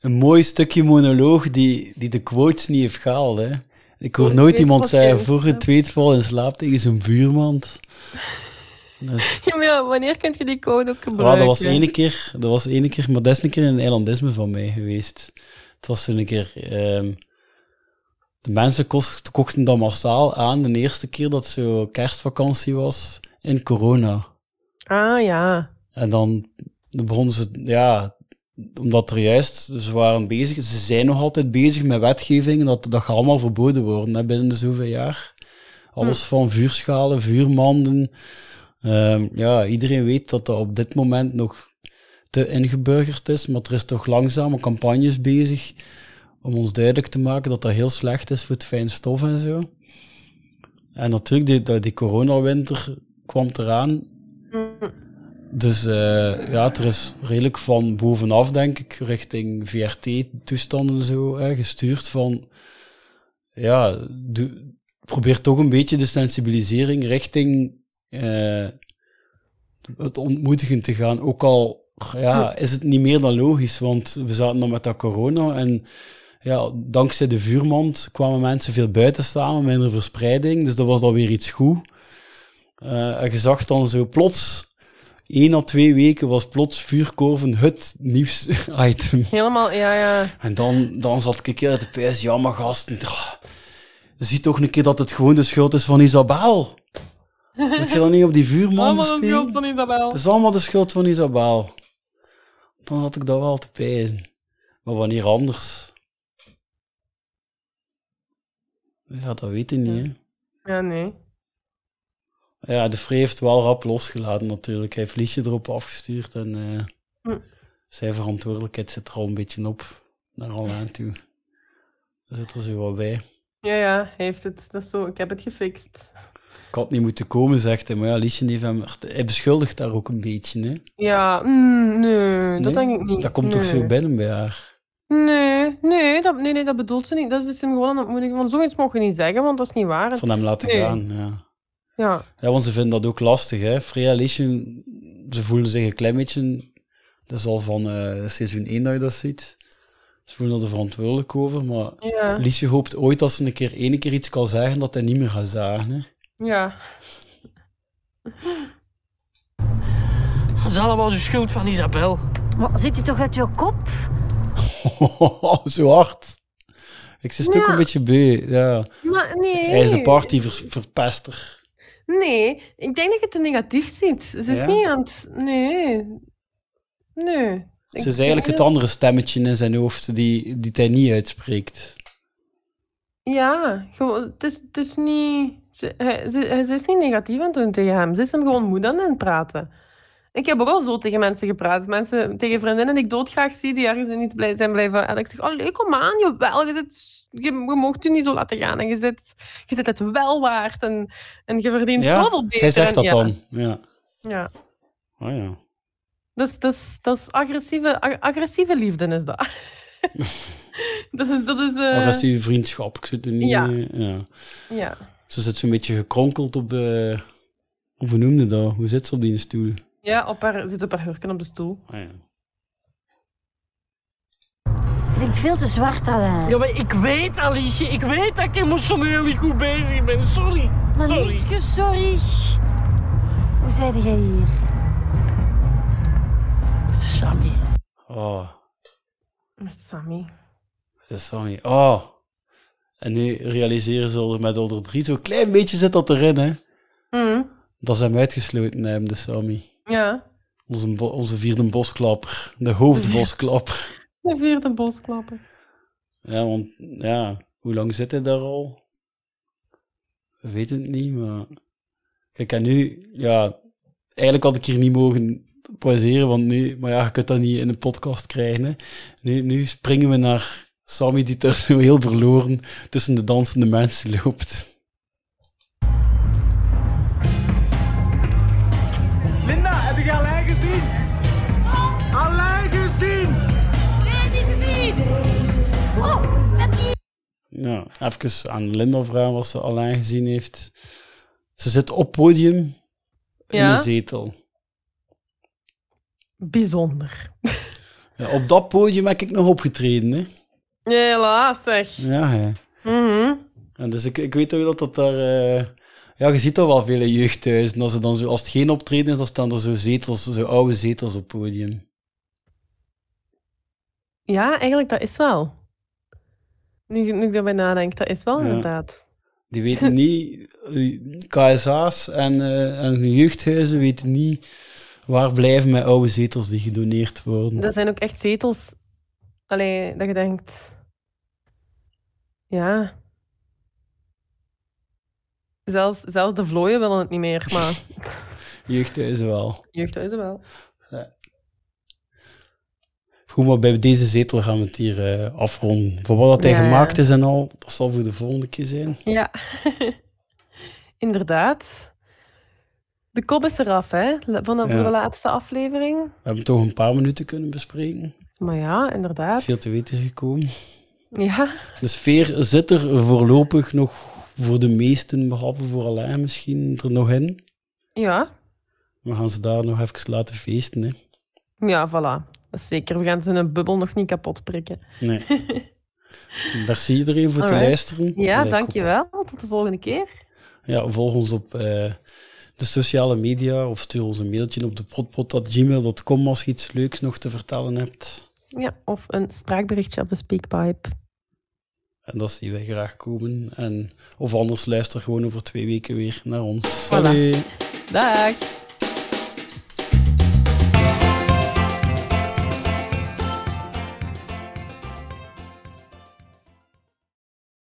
een mooi stukje monoloog die, die de quotes niet heeft gehaald. Hè. Ik hoor nooit iemand zeggen, voor het weet val in slaap tegen zo'n vuurmand. [laughs] Ja, maar wanneer kun je die code ook gebruiken? dat was ene keer, dat was ene keer, maar dat is een keer een eilandisme van mij geweest. Het was zo'n keer, ehm, de mensen kocht- kochten dat massaal aan de eerste keer dat zo kerstvakantie was in corona. Ah, ja. En dan begonnen ze, ja, omdat er juist, ze waren bezig, ze zijn nog altijd bezig met wetgeving, dat, dat gaat allemaal verboden worden hè, binnen de zoveel jaar. Alles van vuurschalen, vuurmanden. Ehm, ja, iedereen weet dat dat op dit moment nog te ingeburgerd is, maar er is toch langzame campagnes bezig om ons duidelijk te maken dat dat heel slecht is voor het fijn stof en zo. En natuurlijk, die, die coronawinter kwam eraan. Dus eh, ja, er is redelijk van bovenaf, denk ik, richting VRT-toestanden zo gestuurd van... Ja, doe- probeer toch een beetje de sensibilisering richting eh, het ontmoedigen te gaan. Ook al ja, is het niet meer dan logisch, want we zaten dan met dat corona en ja, dankzij de vuurmand kwamen mensen veel buiten staan, minder verspreiding, dus dat was dan weer iets goed. Eh, en je zag dan zo plots, één à twee weken was plots vuurkorven het nieuwsitem. [laughs] Helemaal, ja, ja. En dan, dan zat ik heel te pijs, ja maar gasten, zie toch een keer dat het gewoon de schuld is van Isabel. [laughs] Moet je dan niet op die vuurman Allemaal de schuld van Isabel. Het is allemaal de schuld van Isabel. Dan had ik dat wel te pijzen. Maar wanneer anders? Ja, dat weet ik niet, hè. Ja, nee. Ja, de Free heeft wel rap losgelaten natuurlijk. Hij heeft Liesje erop afgestuurd en eh, Hm. zijn verantwoordelijkheid zit er al een beetje op naar al aan toe. Daar zit er zo wat bij. Ja, ja, hij heeft het. Dat is zo, ik heb het gefixt. Ik had niet moeten komen, zegt hij. Maar ja, Liesje heeft hem... Hij beschuldigt daar ook een beetje, hè. Ja, mm, nee, dat denk ik niet. Dat komt toch zo binnen bij haar? Nee, nee dat, nee, nee, dat bedoelt ze niet. Dat is dus hem gewoon aan het moedigen van zoiets mogen je niet zeggen, want dat is niet waar. Van hem laten Nee. gaan, ja. Ja. Ja, want ze vinden dat ook lastig, hè. Freya en Liesje, ze voelen zich een klein beetje... Dat is al van eh, seizoen 1 dat je dat ziet. Ze voelen er verantwoordelijk over, maar Ja. Liesje hoopt ooit als ze een keer, ene keer iets kan zeggen, dat hij niet meer gaat zagen, hè. Ja. Dat is allemaal de schuld van Isabel. Maar zit hij toch uit je kop? [laughs] Zo hard. Ik zit ook Ja. een beetje beu, ja. Maar nee. Hij is een partyverpester. Nee, ik denk dat je het te negatief ziet. Ze is Ja? niet aan het... Nee. Nee. Ze is eigenlijk het andere stemmetje in zijn hoofd die, die hij niet uitspreekt. Ja, gewoon, het, is, het is niet... Ze, hij, ze, ze is niet negatief aan het doen tegen hem. Ze is hem gewoon moed aan het praten. Ik heb ook al zo tegen mensen gepraat. Mensen, tegen vriendinnen die ik doodgraag zie, die ergens in iets blij zijn blijven. En ik zeg, oh, leuk, kom aan, jawel, je, zit, je, je mocht je niet zo laten gaan. En je zit, je zit het wel waard. En, en je verdient zoveel beter. hij zegt En dat ja. dan. Ja. Ja. Oh ja. Dat is, dat is, dat is agressieve, ag- agressieve liefde, is dat. [laughs] dat is... Dat is eh, Agressieve vriendschap. Ik zit er niet... Ja. ja. Ja. Ze zit zo'n beetje gekronkeld op de... Hoe noemde dat? Hoe zit ze op die stoel? Ja, op haar, zit op haar hurken op de stoel. Ah, ja. Je denkt veel te zwart, Alain. Ja, maar ik weet, Alice, ik weet dat ik emotioneel niet goed bezig ben. Sorry. Maar Sorry. nietske, sorry. Hoe zeide jij hier? Sammy. Oh, Met Sammy. het is Sammy. Oh. En nu realiseren ze er met onder drie, zo'n klein beetje zit dat erin, hè. Mm. Dat ze hem uitgesloten hebben, de Sammy. Ja, Onze, onze vierde bosklapper. De hoofdbosklapper. [laughs] de vierde bosklapper. Ja, want ja, hoe lang zit hij daar al? We weten het niet, maar... Kijk, en nu, ja, eigenlijk had ik hier niet mogen pauzeren, want nu, maar ja, je kunt dat niet in een podcast krijgen. Hè. Nu, nu springen we naar Sammy die daar zo heel verloren tussen de dansende mensen loopt. Ja, even aan Linda vragen wat ze alleen gezien heeft. Ze zit op podium in Ja? een zetel. Bijzonder. Ja, op dat podium heb ik nog opgetreden, hè. Ja, helaas zeg. Ja, hè. Mhm. En dus ik, ik weet ook dat dat daar... eh, ja, je ziet dat wel veel in jeugdhuizen. Als, ze dan zo, als het geen optreden is, dan staan er zo zetels, zo oude zetels op podium. Ja, eigenlijk, dat is wel. Nu, nu ik erbij nadenk, dat is wel Ja. inderdaad. Die [laughs] weten niet... eh, KSA's en, eh, en jeugdhuizen weten niet waar blijven met oude zetels die gedoneerd worden. Dat zijn ook echt zetels. Allee, dat je denkt. Ja. Zelfs, zelfs de vlooien willen het niet meer, maar [laughs] Jeugdhuizen wel. jeugdhuizen wel. Goed, maar bij deze zetel gaan we het hier eh, afronden. Voor wat dat hij Ja, gemaakt is en al, dat zal voor de volgende keer zijn. Ja, [laughs] inderdaad. De kop is eraf, hè, van de, Ja. voor de laatste aflevering. We hebben toch een paar minuten kunnen bespreken. Maar ja, inderdaad. Veel te weten gekomen. Ja, De sfeer zit er voorlopig nog voor de meesten, behalve voor Alain misschien, er nog in. ja, We gaan ze daar nog even laten feesten. Hè. ja, voilà. Dat is zeker. We gaan ze een bubbel nog niet kapot prikken. Nee. [laughs] Merci iedereen voor het luisteren. Ja, Allee, dankjewel. Tot de volgende keer. Ja, volg ons op eh, de sociale media of stuur ons een mailtje op de protpot.gmail.com als je iets leuks nog te vertellen hebt. Ja, of een spraakberichtje op de Speakpipe. En dat zien wij graag komen. En, of anders luister gewoon over twee weken weer naar ons. Voilà. Dag!